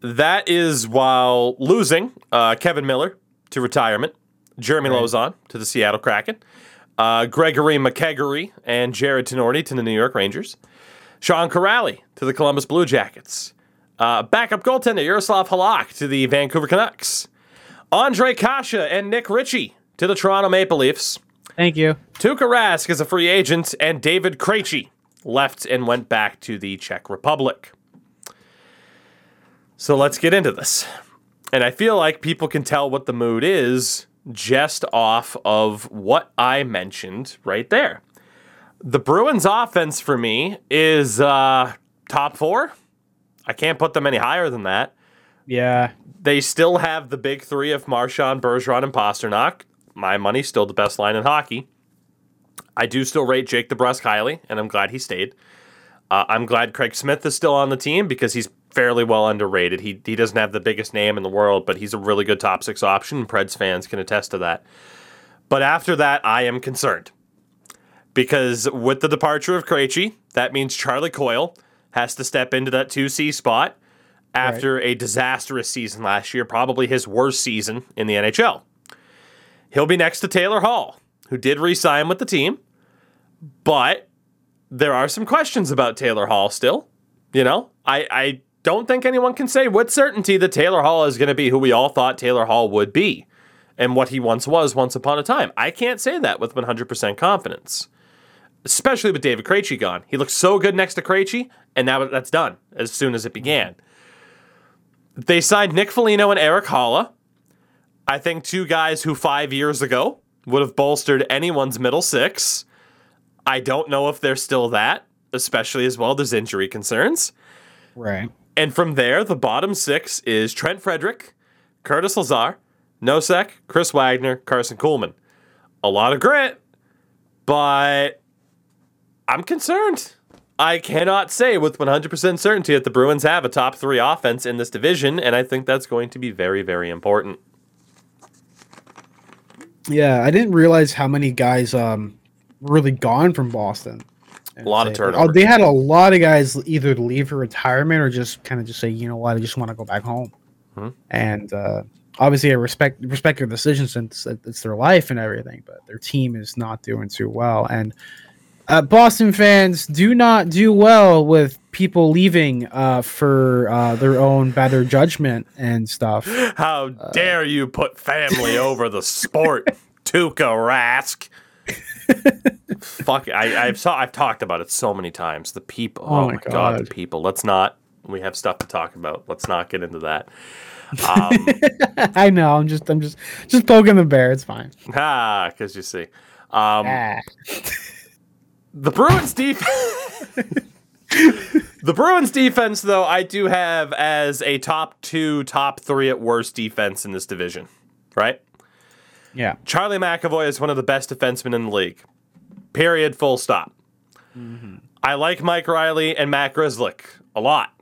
That is while losing uh, Kevan Miller to retirement, Jeremy Lauzon to the Seattle Kraken, uh, Gregory McKegory and Jarred Tinordi to the New York Rangers, Sean Kuraly to the Columbus Blue Jackets, uh, backup goaltender Yaroslav Halak to the Vancouver Canucks, Ondrej Kase and Nick Ritchie to the Toronto Maple Leafs, Thank you. Tuukka Rask is a free agent, and David Krejci left and went back to the Czech Republic. So let's get into this. And I feel like people can tell what the mood is just off of what I mentioned right there. The Bruins offense for me is uh, top four. I can't put them any higher than that. Yeah. They still have the big three of Marchand, Bergeron, and Pastrnak. My money's still the best line in hockey. I do still rate Jake DeBrusk highly, and I'm glad he stayed. Uh, I'm glad Craig Smith is still on the team because he's fairly well underrated. He he doesn't have the biggest name in the world, but he's a really good top six option. and Preds fans can attest to that. But after that, I am concerned because with the departure of Krejci, that means Charlie Coyle has to step into that 2C spot after a disastrous season last year, probably his worst season in the NHL. He'll be next to Taylor Hall, who did re sign with the team, but there are some questions about Taylor Hall still. You know, I, I don't think anyone can say with certainty that Taylor Hall is going to be who we all thought Taylor Hall would be and what he once was once upon a time. I can't say that with 100% confidence, especially with David Krejci gone. He looks so good next to Krejci, and now that's done as soon as it began. They signed Nick Foligno and Erik Haula. I think two guys who five years ago would have bolstered anyone's middle six. I don't know if they're still that, especially as well. There's injury concerns. Right. And from there, the bottom six is Trent Frederic, Curtis Lazar, Nosek, Chris Wagner, Karson Kuhlman. A lot of grit, but I'm concerned. I cannot say with 100% certainty that the Bruins have a top three offense in this division, and I think that's going to be very, very important. Yeah, I didn't realize how many guys um really gone from Boston. A lot of Oh, turnover. they had a lot of guys either leave for retirement or just kind of just say, you know what, I just want to go back home. Hmm. And uh, obviously I respect respect their decisions since it's their life and everything, but their team is not doing too well. And uh, Boston fans do not do well with people leaving uh, for uh, their own better judgment and stuff. How dare you put family over the sport, Tuukka Rask? Fuck, I, I've saw, I've talked about it so many times. The people. Oh, oh my god. god, the people. Let's not. We have stuff to talk about. Let's not get into that. Um, I know. I'm just. I'm just. Just poking the bear. It's fine. Ah, because you see. Um, ah. The Bruins defense. the Bruins defense, though, I do have as a top two, top three at worst defense in this division. Right. Yeah. Charlie McAvoy is one of the best defensemen in the league. Period. Full stop. Mm-hmm. I like Mike Reilly and Matt Grzelcyk a lot.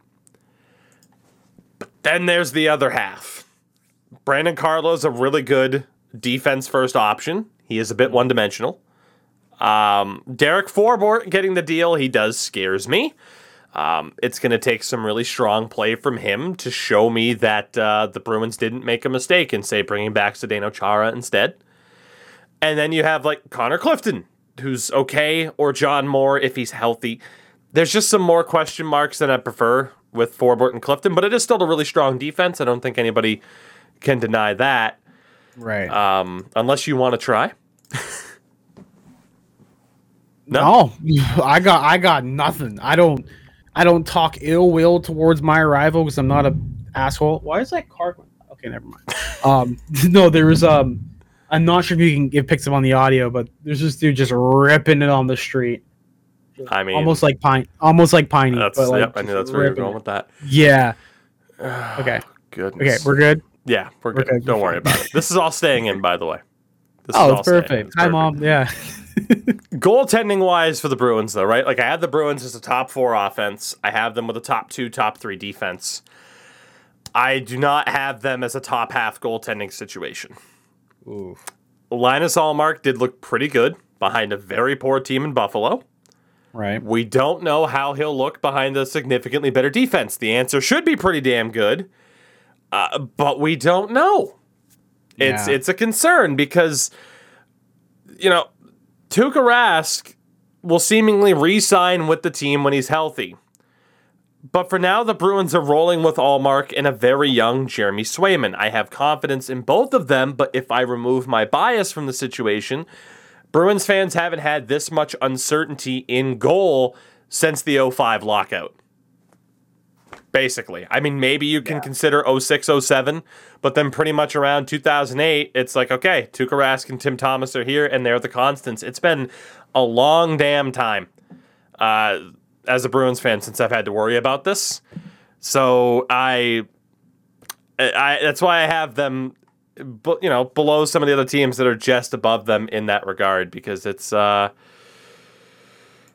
But then there's the other half. Brandon Carlo is a really good defense first option. He is a bit one dimensional. Um, Derek Forbort getting the deal, he does scares me. Um, it's going to take some really strong play from him to show me that uh, the Bruins didn't make a mistake and say bringing back Zdeno Chara instead. And then you have like Connor Clifton, who's okay, or John Moore if he's healthy. There's just some more question marks than I prefer with Forbort and Clifton, but it is still a really strong defense. I don't think anybody can deny that. Right. Um, unless you want to try. no? no, I got I got nothing. I don't I don't talk ill will towards my rival because I'm not a asshole. Why is that car? Okay, never mind. Um, no, there was um, I'm not sure if you can get picks up on the audio, but there's this dude just ripping it on the street. I mean, almost like pine, almost like piney. That's but like, yep. I knew that's where you're going it. with that. Yeah. okay. Goodness. Okay, we're good. Yeah, we're, we're good. good. Don't worry about it. This is all staying in, by the way. This oh, it's perfect. It's Hi, perfect. mom. Yeah. Goaltending wise for the Bruins, though, right? Like I had the Bruins as a top four offense. I have them with a top two, top three defense. I do not have them as a top half goaltending situation. Ooh. Linus Ullmark did look pretty good behind a very poor team in Buffalo. Right. We don't know how he'll look behind a significantly better defense. The answer should be pretty damn good, uh, but we don't know. It's yeah. it's a concern because you know Tuukka Rask will seemingly re-sign with the team when he's healthy. But for now, the Bruins are rolling with Ullmark and a very young Jeremy Swayman. I have confidence in both of them, but if I remove my bias from the situation, Bruins fans haven't had this much uncertainty in goal since the 05 lockout basically. I mean, maybe you can yeah. consider 06, 07, but then pretty much around 2008, it's like, okay, Tuukka Rask and Tim Thomas are here, and they're the constants. It's been a long damn time uh, as a Bruins fan since I've had to worry about this. So I, I that's why I have them, you know, below some of the other teams that are just above them in that regard because it's, uh,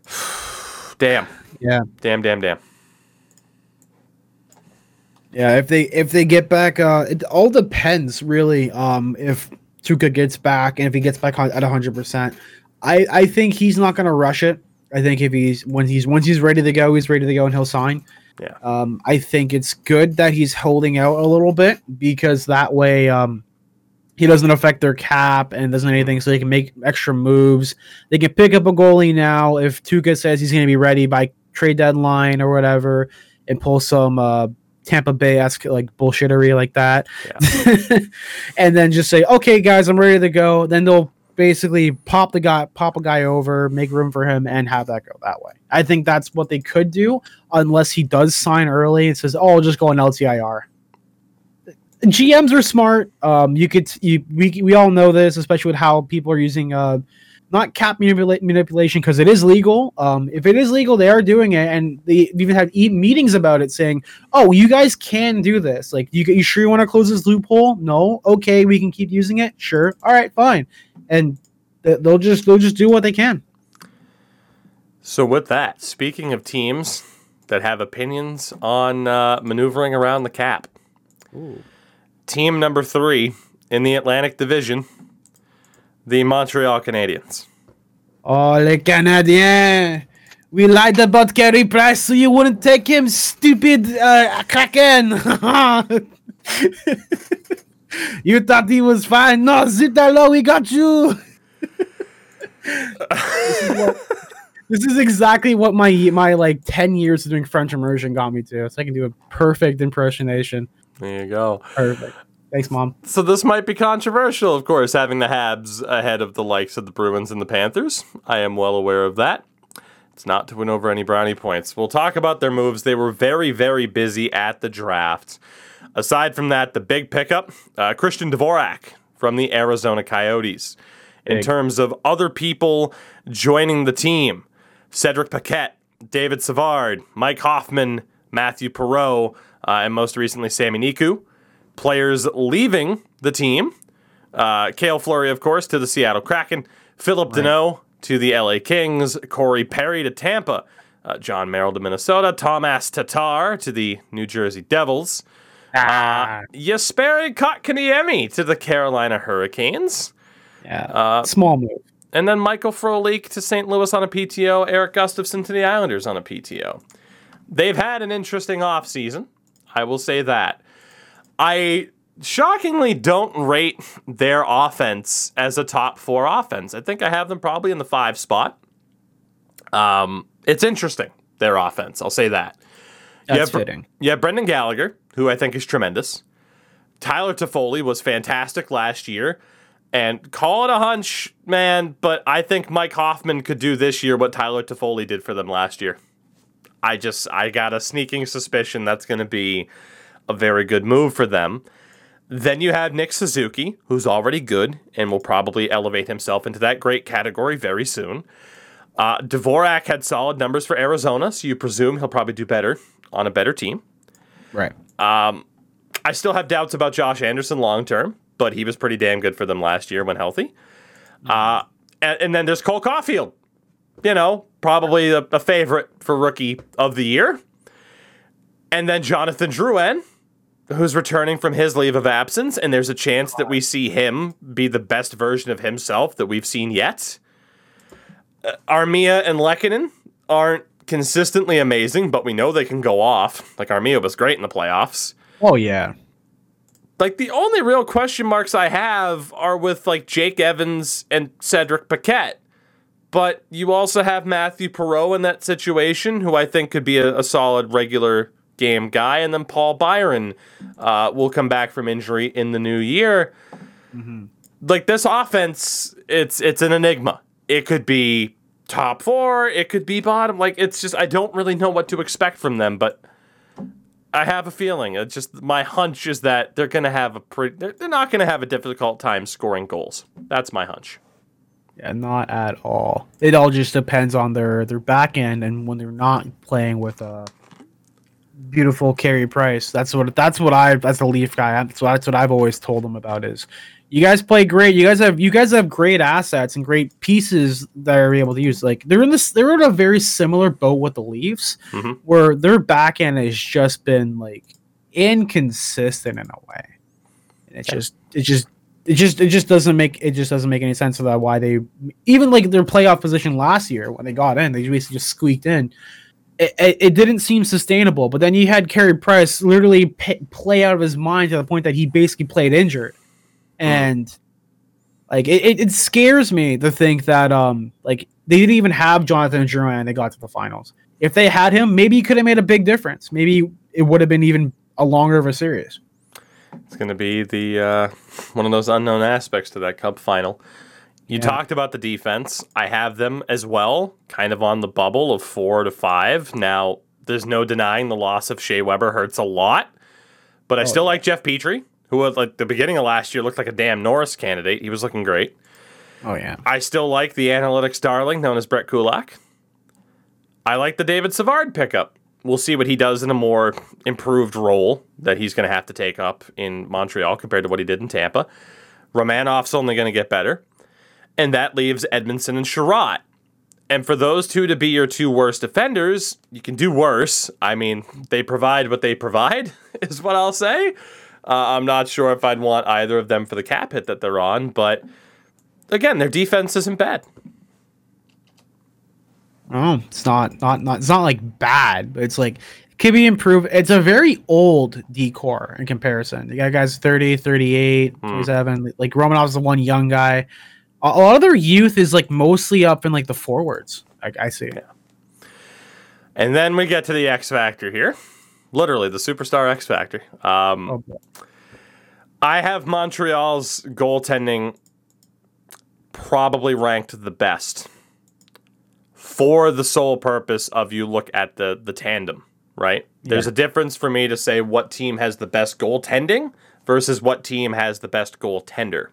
damn, yeah, damn, damn, damn. Yeah, if they if they get back, uh, it all depends really. Um, if Tuukka gets back and if he gets back on at hundred percent, I I think he's not gonna rush it. I think if he's when he's once he's ready to go, he's ready to go and he'll sign. Yeah. Um, I think it's good that he's holding out a little bit because that way, um, he doesn't affect their cap and doesn't anything, so they can make extra moves. They can pick up a goalie now if Tuukka says he's going to be ready by trade deadline or whatever, and pull some uh, Tampa Bay esque like bullshittery like that, yeah. and then just say, "Okay, guys, I'm ready to go." Then they'll basically pop the guy, pop a guy over, make room for him, and have that go that way. I think that's what they could do, unless he does sign early and says, "Oh, I'll just go on LTIR." GMs are smart. Um, you could you we we all know this, especially with how people are using uh not cap manipula- manipulation because it is legal. Um, if it is legal, they are doing it, and they even had e- meetings about it, saying, "Oh, you guys can do this. Like, you, you sure you want to close this loophole? No, okay, we can keep using it. Sure, all right, fine." And th- they'll just they'll just do what they can. So, with that, speaking of teams that have opinions on uh, maneuvering around the cap, Ooh. team number three in the Atlantic Division the Montreal Canadiens. Oh, les Canadiens! We lied about Carey Price so you wouldn't take him, stupid uh, Kraken! You thought he was fine. No, down. We got you. this, is what, this is exactly what my my like ten years of doing French immersion got me to. So I can do a perfect impersonation. There you go. Perfect. Thanks, mom. So this might be controversial, of course, having the Habs ahead of the likes of the Bruins and the Panthers. I am well aware of that. It's not to win over any brownie points. We'll talk about their moves. They were very, very busy at the draft. Aside from that, the big pickup, uh, Christian Dvorak from the Arizona Coyotes. In Big. terms of other people joining the team, Cedric Paquette, David Savard, Mike Hoffman, Mathieu Perreault, uh, and most recently Sami Niku. Players leaving the team, uh, Cale Fleury, of course, to the Seattle Kraken, Phillip Danault to the LA Kings, Corey Perry to Tampa, uh, Jon Merrill to Minnesota, Thomas Tatar to the New Jersey Devils, Ah, uh, Jesperi Kotkaniemi to the Carolina Hurricanes, yeah. uh, Small move. and then Michael Frolik to St. Louis on a PTO, Erik Gustafsson to the Islanders on a PTO. They've had an interesting offseason. I will say that. I shockingly don't rate their offense as a top four offense. I think I have them probably in the five spot. Um, it's interesting, their offense. I'll say that. That's yeah, fitting. Yeah, Brendan Gallagher, who I think is tremendous. Tyler Toffoli was fantastic last year. And call it a hunch, man, but I think Mike Hoffman could do this year what Tyler Toffoli did for them last year. I just, I got a sneaking suspicion that's going to be a very good move for them. Then you have Nick Suzuki, who's already good and will probably elevate himself into that great category very soon. Uh, Dvorak had solid numbers for Arizona, so you presume he'll probably do better on a better team. Right. I still have doubts about Josh Anderson long term, but he was pretty damn good for them last year when healthy. Uh, and, and then there's Cole Caufield, you know, probably a, a favorite for rookie of the year. And then Jonathan Drouin, who's returning from his leave of absence, and there's a chance that we see him be the best version of himself that we've seen yet. Uh, Armia and Lehkonen aren't consistently amazing, but we know they can go off. Like Armia was great in the playoffs Oh yeah. like the only real question marks I have are with like Jake Evans and Cedric Paquette. But you also have Mathieu Perreault in that situation, who I think could be a, a solid regular game guy, and then Paul Byron uh, will come back from injury in the new year. Like this offense, it's it's an enigma. It could be top four, it could be bottom. Like it's just I don't really know what to expect from them, but I have a feeling. It's just my hunch is that they're going to have a pretty. They're, they're not going to have a difficult time scoring goals. That's my hunch. Yeah, not at all. It all just depends on their their back end and when they're not playing with a beautiful Carey Price. That's what that's what I that's the Leaf guy. That's what, that's what I've always told them about is you guys play great. You guys have you guys have great assets and great pieces that are able to use. Like they're in this they're in a very similar boat with the Leafs Mhm. where their back end has just been like inconsistent in a way. And it's just it just it just it just doesn't make it just doesn't make any sense of that why they even like their playoff position last year when they got in they basically just squeaked in it, it, didn't seem sustainable but then you had Carey Price literally p- play out of his mind to the point that he basically played injured. And like it, it, it scares me to think that um like they didn't even have Jonathan Drouin and they got to the finals. If they had him maybe he could have made a big difference. Maybe it would have been even a longer of a series. It's going to be the uh, one of those unknown aspects to that Cup final. You Yeah. talked about the defense. I have them as well, kind of on the bubble of four to five. Now, there's no denying the loss of Shea Weber hurts a lot, but I oh, still like Jeff Petry, who at like the beginning of last year looked like a damn Norris candidate. He was looking great. oh yeah I still like the analytics darling known as Brett Kulak. I like the David Savard pickup. We'll see what he does in a more improved role that he's going to have to take up in Montreal compared to what he did in Tampa. Romanov's only going to get better. And that leaves Edmundson and Chiarot. And for those two to be your two worst defenders, you can do worse. I mean, they provide what they provide, is what I'll say. Uh, I'm not sure if I'd want either of them for the cap hit that they're on, but again, their defense isn't bad. Oh, it's not not not it's not like bad, but it's like it could be improved. It's a very old decor in comparison. You got guys 30, 38, Hmm. 27. Like Romanov's the one young guy. A, lot of their youth is like mostly up in like the forwards. Like I see. And then we get to the X Factor here. Literally, the superstar X Factor. Um, Oh, boy. I have Montreal's goaltending probably ranked the best for the sole purpose of you look at the the tandem, right? There's a difference for me to say what team has the best goaltending versus what team has the best goaltender.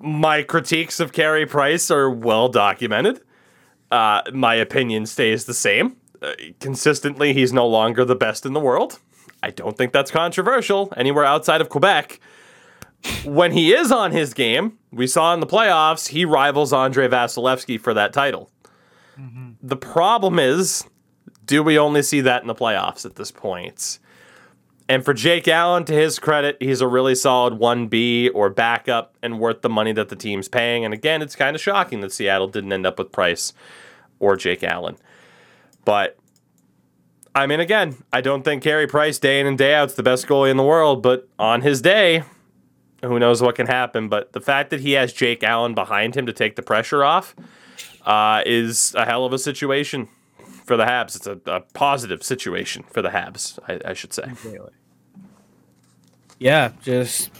My critiques of Carey Price are well documented. Uh, my opinion stays the same. Uh, consistently, he's no longer the best in the world. I don't think that's controversial anywhere outside of Quebec. When he is on his game, we saw in the playoffs, he rivals Andrei Vasilevskiy for that title. The problem is, do we only see that in the playoffs at this point? And for Jake Allen, to his credit, he's a really solid 1B or backup and worth the money that the team's paying. And again, it's kind of shocking that Seattle didn't end up with Price or Jake Allen. But I mean, again, I don't think Carey Price day in and day out is the best goalie in the world, but on his day, who knows what can happen. But the fact that he has Jake Allen behind him to take the pressure off uh, is a hell of a situation for the Habs. It's a, a positive situation for the Habs, I, I should say. Really. Yeah, just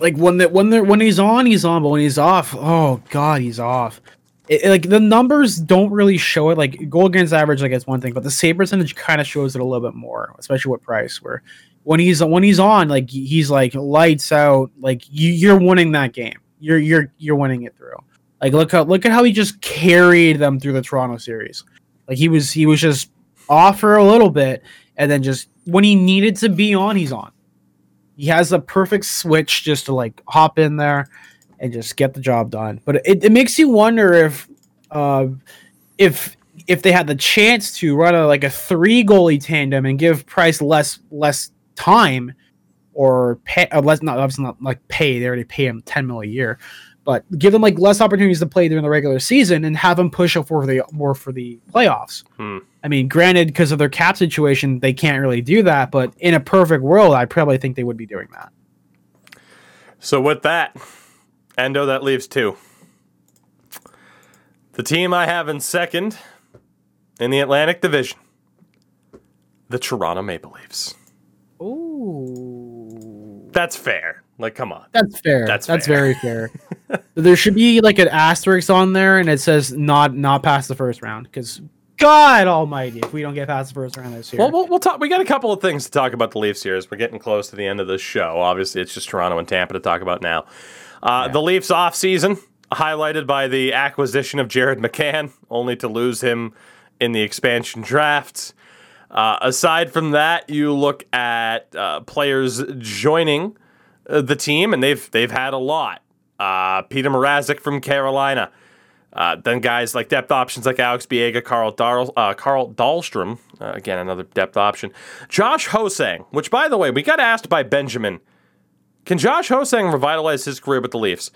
like when the, when they when he's on, he's on, but when he's off, oh god, he's off. It- like the numbers don't really show it. Like goal against average, like it's one thing, but the save percentage kind of shows it a little bit more, especially with Price. Where when he's when he's on, like he's like lights out. Like you, you're winning that game. You're you're you're winning it through. Like look how look at how he just carried them through the Toronto series. Like he was he was just off for a little bit, and then just when he needed to be on, he's on. He has a perfect switch just to like hop in there and just get the job done. But it, it makes you wonder if uh, if if they had the chance to run a like a three goalie tandem and give Price less less time or pay uh, less not obviously not like pay they already pay him 10 mil a year but give them like less opportunities to play during the regular season and have them push up for the more for the playoffs Hmm. I mean, granted, because of their cap situation, they can't really do that. But in a perfect world, I probably think they would be doing that. So with that, Endo, that leaves two. The team I have in second in the Atlantic Division, the Toronto Maple Leafs. Ooh, That's fair. Like, come on. that's fair. That's That's, fair. very fair. there should be like an asterisk on there, and it says not not past the first round. Because God Almighty, if we don't get past the first round this year, Well, we'll, we'll talk. We got a couple of things to talk about the Leafs here as we're getting close to the end of the show. Obviously, it's just Toronto and Tampa to talk about now. Uh, The Leafs off season highlighted by the acquisition of Jared McCann, only to lose him in the expansion draft. Uh, aside from that, you look at uh, players joining uh, the team, and they've they've had a lot. Uh, Petr Mrazek from Carolina. Uh, then guys like depth options like Alex Biega, Carl, Darl, uh, Carl Dahlstrom, uh, again another depth option. Josh Hosang, which by the way we got asked by Benjamin, can Josh Hosang revitalize his career with the Leafs?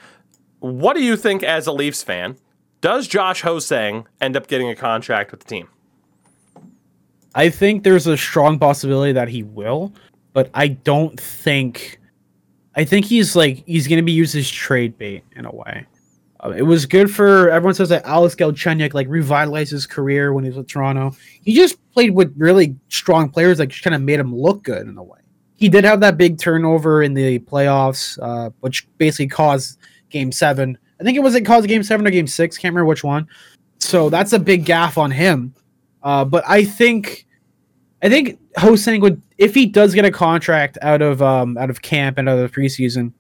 What do you think as a Leafs fan? Does Josh Hosang end up getting a contract with the team? I think there's a strong possibility that he will, but I don't think. I think he's like he's going to be used as trade bait in a way. Uh, it was good for everyone says that Alex Galchenyuk like revitalized his career when he was with Toronto. He just played with really strong players that kind of made him look good in a way. He did have that big turnover in the playoffs, uh, which basically caused Game Seven. I think it was it caused Game Seven or Game Six. Can't remember which one. So that's a big gaff on him. Uh, but I think, I think Hosang would, if he does get a contract out of um out of camp and out of the preseason,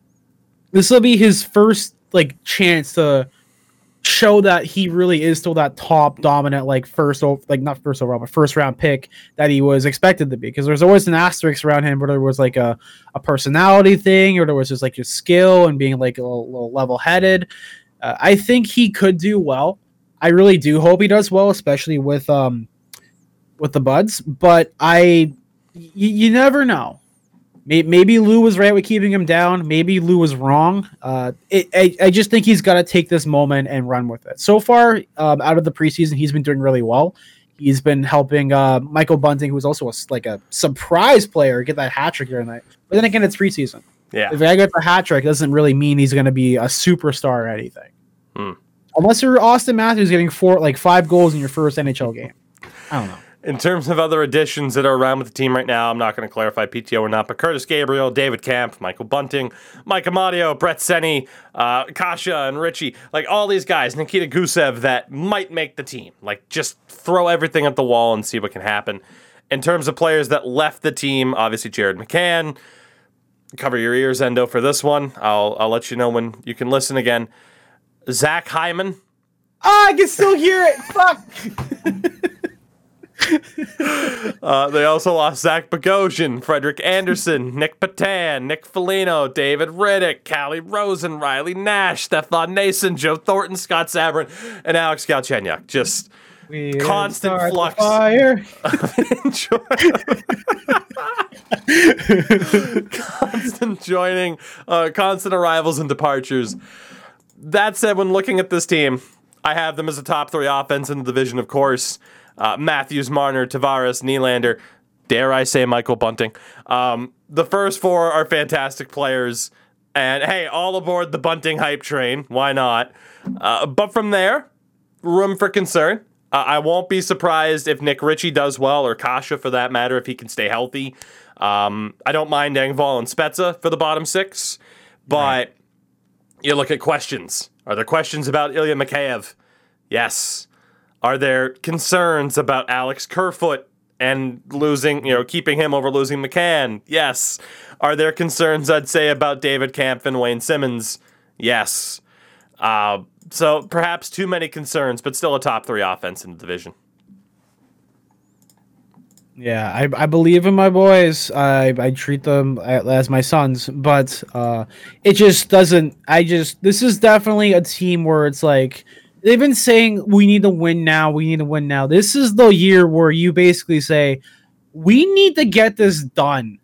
this will be his first like chance to show that he really is still that top dominant like first like not first overall but first round pick that he was expected to be. Because there's always an asterisk around him whether it was like a, a personality thing or there was just like your skill and being like a little, little level headed uh, i think he could do well. I really do hope he does well especially with um with the buds but i y- you never know maybe Lou was right with keeping him down. Maybe Lou was wrong. Uh, it, I, I just think he's got to take this moment and run with it. So far, um, out of the preseason, he's been doing really well. He's been helping uh, Michael Bunting, who was also a, like a surprise player, get that hat trick here tonight. But then again, it's preseason. Yeah. If I get the hat trick, doesn't really mean he's going to be a superstar or anything. Hmm. Unless you're Auston Matthews getting four, like five goals in your first NHL game. I don't know. In terms of other additions that are around with the team right now, I'm not going to clarify PTO or not, but Curtis Gabriel, David Kampf, Michael Bunting, Mike Amadio, Brett Seney, uh, Kase, and Ritchie, like all these guys, Nikita Gusev, that might make the team. Like, just throw everything at the wall and see what can happen. In terms of players that left the team, obviously Jared McCann. Cover your ears, Endo, for this one. I'll, I'll let you know when you can listen again. Zach Hyman, Oh, I can still hear it. Fuck. Uh, they also lost Zach Bogosian, Frederik Andersen, Nic Petan, Nick Foligno, David Rittich, Calle Rosén, Riley Nash, Stefan Noesen, Joe Thornton, Scott Sabourin, and Alex Galchenyuk. Just We Constant flux. Fire. constant joining, uh, constant arrivals and departures. That said, when looking at this team, I have them as a top three offense in the division, of course. Uh, Matthews, Marner, Tavares, Nylander, dare I say Michael Bunting. Um, the first four are fantastic players. And hey, all aboard the Bunting hype train. Why not? Uh, but from there, room for concern. Uh, I won't be surprised if Nick Ritchie does well, or Kase for that matter, if he can stay healthy. Um, I don't mind Engvall and Spezza for the bottom six, but you look at questions. Are there questions about Ilya Mikheyev? Yes. Are there concerns about Alex Kerfoot and losing, you know, keeping him over losing McCann? Yes. Are there concerns, I'd say, about David Kämpf and Wayne Simmonds? Yes. Uh, so perhaps too many concerns, but still a top three offense in the division. Yeah, I, I believe in my boys. I, I treat them as my sons, but uh, it just doesn't. I just this is definitely a team where it's like they've been saying we need to win now. We need to win now. This is the year where you basically say we need to get this done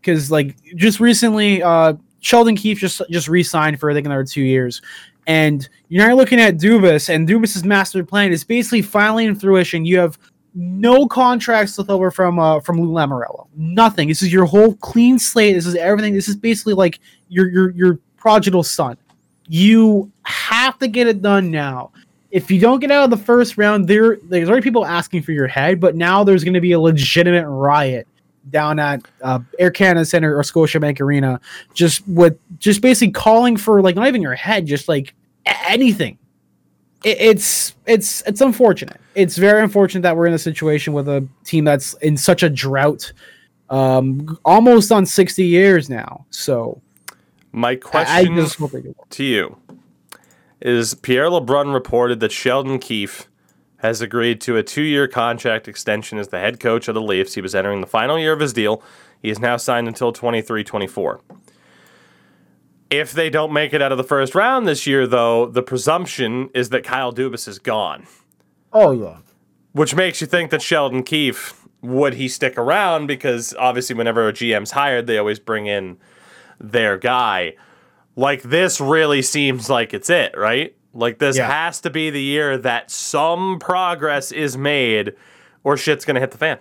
because like just recently, uh, Sheldon Keefe just just re-signed for I think another two years. And you're now looking at Dubas, and Dubas's master plan is basically finally in fruition. You have no contracts left over from uh, from Lou Lamoriello. Nothing. This is your whole clean slate. This is everything. This is basically like your your your prodigal son. You have to get it done now. If you don't get out of the first round, there there's already people asking for your head, but now there's going to be a legitimate riot down at uh, Air Canada Center or Scotiabank Arena, just with just basically calling for like not even your head, just like a- anything it, it's it's it's unfortunate. It's very unfortunate that we're in a situation with a team that's in such a drought, um, almost on sixty years now. So My I, I question just hope they do well. to you is Pierre LeBrun reported that Sheldon Keefe has agreed to a two year contract extension as the head coach of the Leafs. He was entering the final year of his deal. He is now signed until 23 24. If they don't make it out of the first round this year, though, the presumption is that Kyle Dubas is gone, Oh yeah, which makes you think that Sheldon Keefe would he stick around because obviously whenever a GM's hired, they always bring in their guy. Like this really seems like it's it, right? Like this Yeah. has to be the year that some progress is made or shit's going to hit the fan.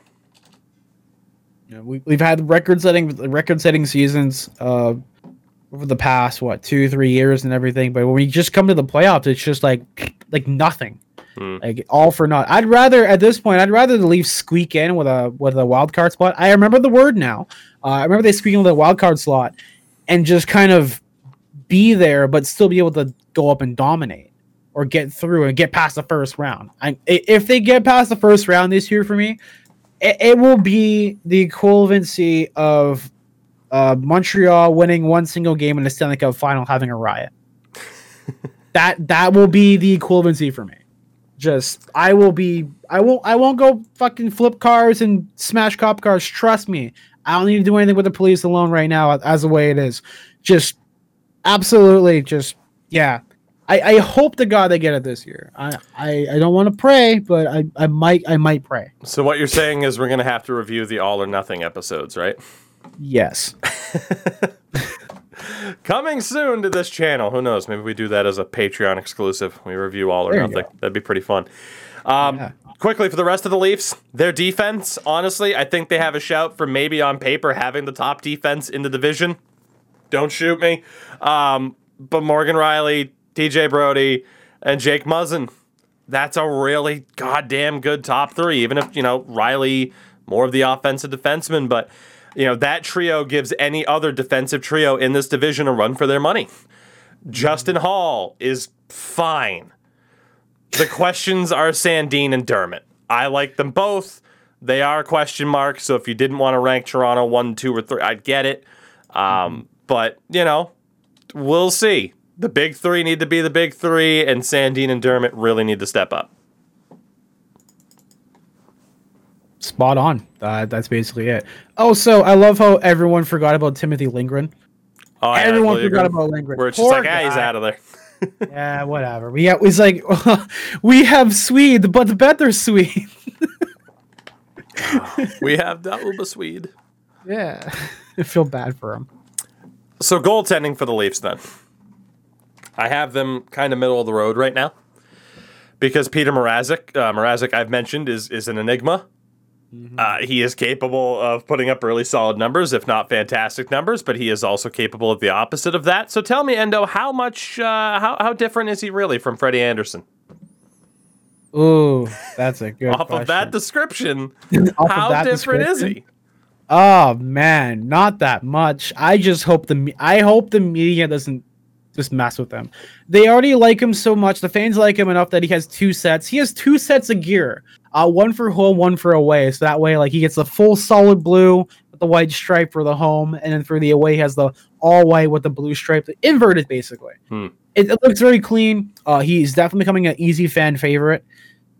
know, we, we've had record-setting record-setting seasons uh, over the past what two three years and everything, but when we just come to the playoffs, it's just like like nothing. Like all for naught. I'd rather at this point, I'd rather the Leafs squeak in with a with a wild card spot. I remember the word now. Uh, I remember they squeak in with a wild card slot and just kind of be there, but still be able to go up and dominate or get through and get past the first round. I, if they get past the first round this year for me, it, it will be the equivalency of uh, Montreal winning one single game in the Stanley Cup final, having a riot. that that will be the equivalency for me. Just I will be I won't I won't go fucking flip cars and smash cop cars. Trust me, I don't need to do anything with the police alone right now as the way it is. Just absolutely just yeah. I, I hope to God they get it this year. I, I, I don't want to pray, but I, I might I might pray. So what you're saying is we're going to have to review the all or nothing episodes, right? Yes. Coming soon to this channel. Who knows? Maybe we do that as a Patreon exclusive. We review all or There nothing. That'd be pretty fun. Um, Yeah. Quickly for the rest of the Leafs, their defense. Honestly, I think they have a shout for maybe on paper having the top defense in the division. Don't shoot me. Um, but Morgan Rielly, TJ Brodie, and Jake Muzzin. That's a really goddamn good top three. Even if, you know, Rielly, more of the offensive defenseman, but, you know, that trio gives any other defensive trio in this division a run for their money. Justin Holl is fine. The questions are Sandin and Dermott. I like them both. They are question marks. So if you didn't want to rank Toronto one, two, or three, I'd get it. Um, but you know, we'll see. The big three need to be the big three, and Sandin and Dermott really need to step up. Spot on. Uh, that's basically it. Oh, so I love how everyone forgot about Timothy Liljegren. Oh, yeah, Everyone forgot about Liljegren. Where it's just Poor like, ah, he's out of there. Yeah, whatever. We got, it's like we have Swede, but the better Swede. we have Dalba Swede. Yeah, I feel bad for him. So goaltending for the Leafs then. I have them kind of middle of the road right now because Peter Mrazek, uh, Mrazek I've mentioned is is an enigma. Uh, he is capable of putting up really solid numbers, if not fantastic numbers, but he is also capable of the opposite of that. So tell me, Endo, how much, uh, how how different is he really from Freddie Andersen? Ooh, that's a good. Off of that description, Off of how that different is he? Oh man, not that much. I just hope the me- I hope the media doesn't just mess with him. They already like him so much. The fans like him enough that he has two sets. He has two sets of gear. Uh, one for home, one for away. So that way, like he gets the full solid blue with the white stripe for the home, and then for the away, he has the all white with the blue stripe, the inverted basically. Hmm. It, it looks very clean. Uh, he's definitely becoming an easy fan favorite.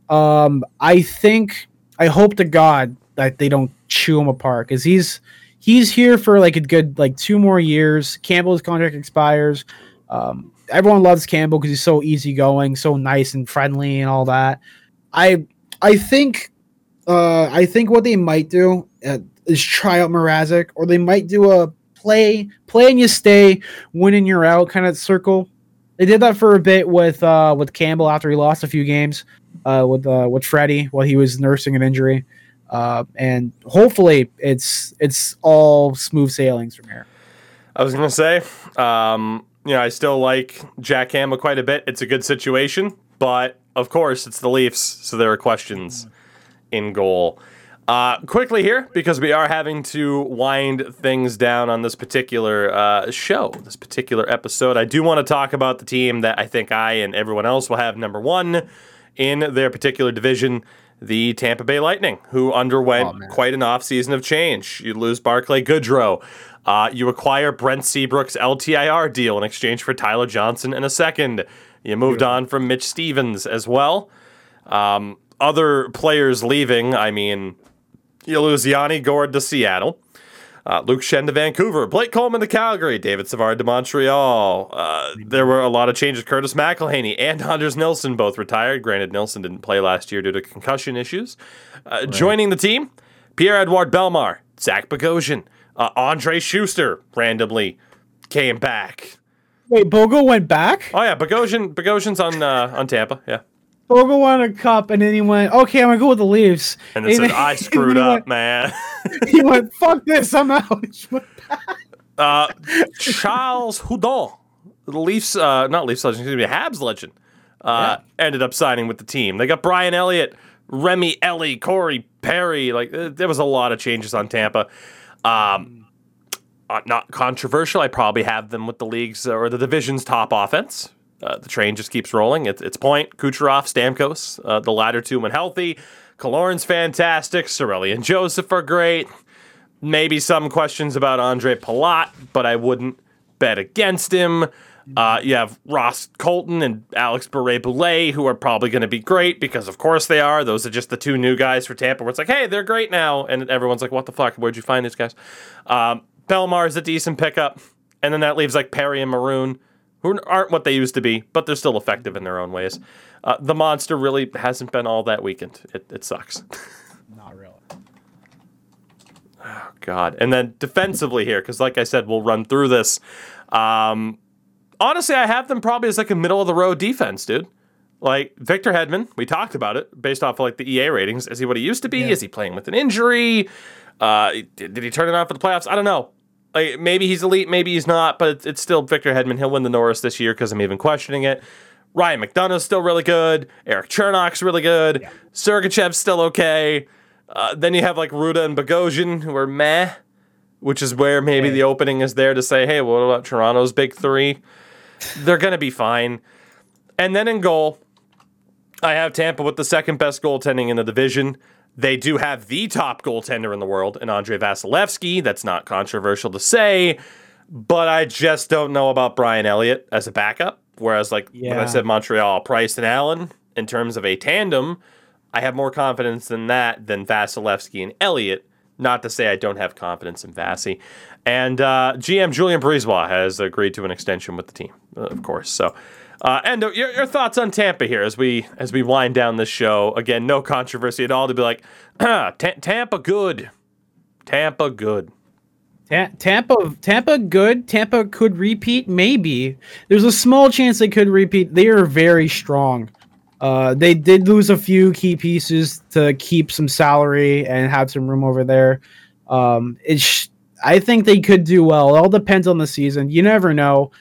Um, I think I hope to God that they don't chew him apart because he's he's here for like a good like two more years. Campbell's contract expires. Um, everyone loves Campbell because he's so easygoing, so nice and friendly and all that. I I think uh, I think what they might do uh, is try out Mrazek, or they might do a play play and you stay, win and you're out kind of circle. They did that for a bit with uh, with Campbell after he lost a few games uh, with uh, with Freddie while he was nursing an injury, uh, and hopefully it's it's all smooth sailings from here. I was gonna say, um, you know, I still like Jack Campbell quite a bit. It's a good situation, but of course, it's the Leafs, so there are questions in goal. Uh, quickly here, because we are having to wind things down on this particular uh, show, this particular episode. I do want to talk about the team that I think I and everyone else will have number one in their particular division, the Tampa Bay Lightning, who underwent Oh, quite an offseason of change. You lose Barclay Goodrow. Uh, you acquire Brent Seabrook's LTIR deal in exchange for Tyler Johnson and a second. You moved on from Mitch Stephens as well. Um, other players leaving, I mean, you lose Yanni Gourde to Seattle. Uh, Luke Schenn to Vancouver, Blake Coleman to Calgary, David Savard to Montreal. Uh, there were a lot of changes. Curtis McElhinney and Anders Nilsson both retired. Granted, Nilsson didn't play last year due to concussion issues. Uh, Joining the team, Pierre Edouard Bellemare, Zach Bogosian, uh, Andrej Sustr randomly came back. Wait, Bogo went back. Oh yeah, Bogosian, Bogosian's on uh, on Tampa. Yeah, Bogo won a cup, and then he went, "Okay, I'm gonna go with the Leafs." and it said I screwed up, Went, man. he went, "Fuck this, I'm out." Uh, Charles Hudon, the Leafs, uh, not Leafs legend, excuse me, Habs legend, uh, ended up signing with the team. They got Brian Elliott, Remi Elie, Corey Perry. Like there was a lot of changes on Tampa. Um, uh, not controversial. I probably have them with the league's or the division's top offense. Uh, the train just keeps rolling. It's, it's Point, Kucherov, Stamkos, uh, the latter two when healthy. Killorn's fantastic. Cirelli and Joseph are great. Maybe some questions about Andre Palat, but I wouldn't bet against him. Uh, you have Ross Colton and Alex Barré-Boulet, who are probably going to be great because, of course, they are. Those are just the two new guys for Tampa. Where it's like, hey, they're great now, and everyone's like, what the fuck? Where'd you find these guys? Um, Bellemare is a decent pickup, and then that leaves like Perry and Maroon, who aren't what they used to be, but they're still effective in their own ways. Uh, the monster really hasn't been all that weakened. It, it sucks. Not really. Oh God! And then defensively here, because like I said, we'll run through this. Um, honestly, I have them probably as like a middle of the road defense, dude. Like Victor Hedman, we talked about it based off of like the EA ratings. Is he what he used to be? Yeah. Is he playing with an injury? Uh, did, did he turn it on for the playoffs? I don't know. Like maybe he's elite, maybe he's not, but it's, still Victor Hedman. He'll win the Norris this year because I'm even questioning it. Ryan McDonagh's still really good. Erik Cernak's really good. Sergachev's still okay. Uh, then you have like Rutta and Bogosian who are meh, which is where maybe Yeah. the opening is there to say, hey, what about Toronto's big three? They're gonna be fine. And then in goal, I have Tampa with the second best goaltending in the division. They do have the top goaltender in the world, and Andrei Vasilevskiy. That's not controversial to say, but I just don't know about Brian Elliott as a backup. Whereas, like when I said Montreal, Price and Allen, in terms of a tandem, I have more confidence in that than Vasilevsky and Elliott. Not to say I don't have confidence in Vasi. And uh, GM Julien BriseBois has agreed to an extension with the team, uh, of course. So, uh, and uh, your, your thoughts on Tampa here as we as we wind down this show. Again, no controversy at all to be like, Ta- Tampa good, Tampa good. Ta- Tampa, Tampa, good. Tampa could repeat, maybe. There's a small chance they could repeat. They are very strong. Uh, they did lose a few key pieces to keep some salary and have some room over there. Um, it's, I think they could do well. It all depends on the season. You never know,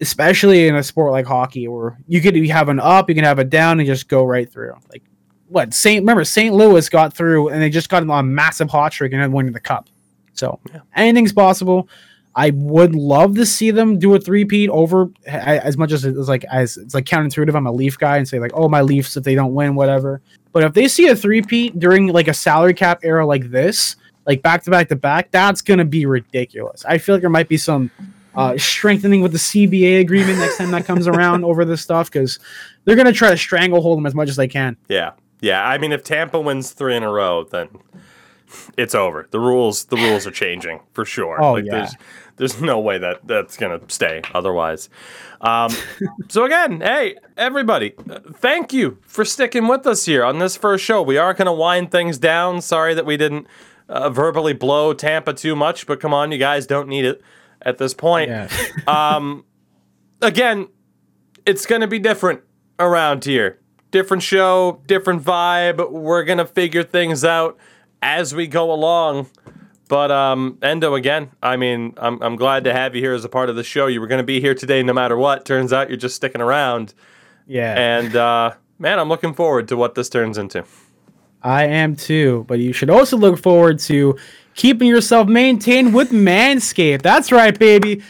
especially in a sport like hockey, where you could have an up, you can have a down, and just go right through. Like what Saint? Remember, St. Louis got through, and they just got a massive hot streak and winning the cup. So anything's possible. I would love to see them do a three-peat over as much as it's like as it's like counterintuitive. I'm a Leaf guy and say like, oh my Leafs if they don't win, whatever. But if they see a three-peat during like a salary cap era like this, like back to back to back, that's gonna be ridiculous. I feel like there might be some uh, strengthening with the CBA agreement next time that comes around over this stuff because they're gonna try to stranglehold them as much as they can. Yeah, yeah. I mean, if Tampa wins three in a row, then it's over. The rules, the rules are changing for sure. Oh, like, yeah. There's, there's no way that that's gonna stay otherwise. Um, so again, hey everybody, thank you for sticking with us here on this first show. We are gonna wind things down. Sorry that we didn't uh, verbally blow Tampa too much, but come on, you guys don't need it at this point um, again, it's going to be different around here. Different show, different vibe. We're going to figure things out as we go along. But um, Endo, again, I mean, I'm, I'm glad to have you here as a part of the show. You were going to be here today no matter what. Turns out you're just sticking around. yeah. And uh, man, I'm looking forward to what this turns into. I am too, but you should also look forward to keeping yourself maintained with Manscaped. That's right, baby.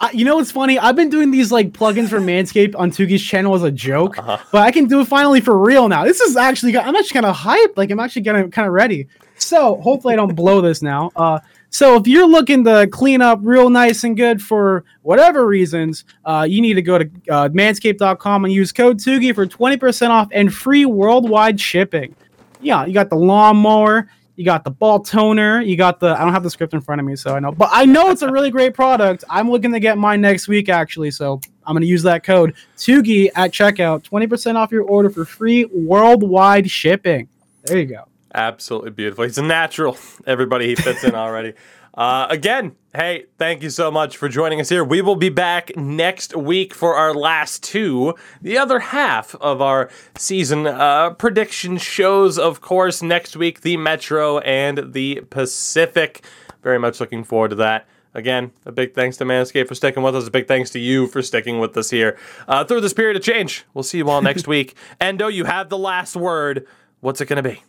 I, you know what's funny? I've been doing these like plugins for Manscaped on Tugi's channel as a joke, but I can do it finally for real now. This is actually I'm actually kind of hyped. Like I'm actually getting kind of ready. So hopefully I don't blow this now. Uh, so if you're looking to clean up real nice and good for whatever reasons, uh, you need to go to uh, manscaped.com and use code Tugi for 20% off and free worldwide shipping yeah, you got the lawnmower, you got the ball toner, you got the. I don't have the script in front of me, so I know, but I know it's a really great product. I'm looking to get mine next week, actually, so I'm gonna use that code Tugi at checkout, 20% off your order for free worldwide shipping. There you go. Absolutely beautiful. He's a natural. Everybody, he fits in already. Uh, again, hey, thank you so much for joining us here. We will be back next week for our last two, the other half of our season uh, prediction shows. Of course, next week, the Metro and the Pacific. Very much looking forward to that. Again, a big thanks to Manscaped for sticking with us. A big thanks to you for sticking with us here uh, through this period of change. We'll see you all next week. Endo, you have the last word. What's it going to be?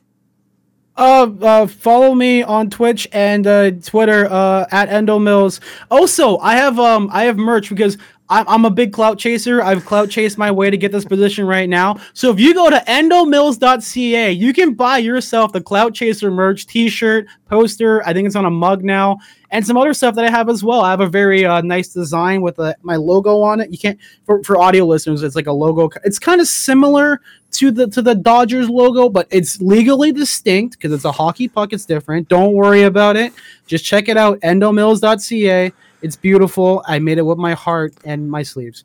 Uh, uh, follow me on Twitch and uh, Twitter uh, at Endo Mills. Also, I have um I have merch because I'm, a big clout chaser. I've clout chased my way to get this position right now. So if you go to endomills.ca, you can buy yourself the clout chaser merch T-shirt, poster. I think it's on a mug now, and some other stuff that I have as well. I have a very uh, nice design with uh my logo on it. You can't for, for audio listeners. It's like a logo. It's kind of similar to the to the Dodgers logo, but it's legally distinct because it's a hockey puck. It's different. Don't worry about it. Just check it out. Endomills.ca. It's beautiful. I made it with my heart and my sleeves.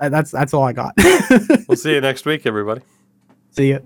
Uh, That's that's all I got. We'll see you next week, everybody. See ya.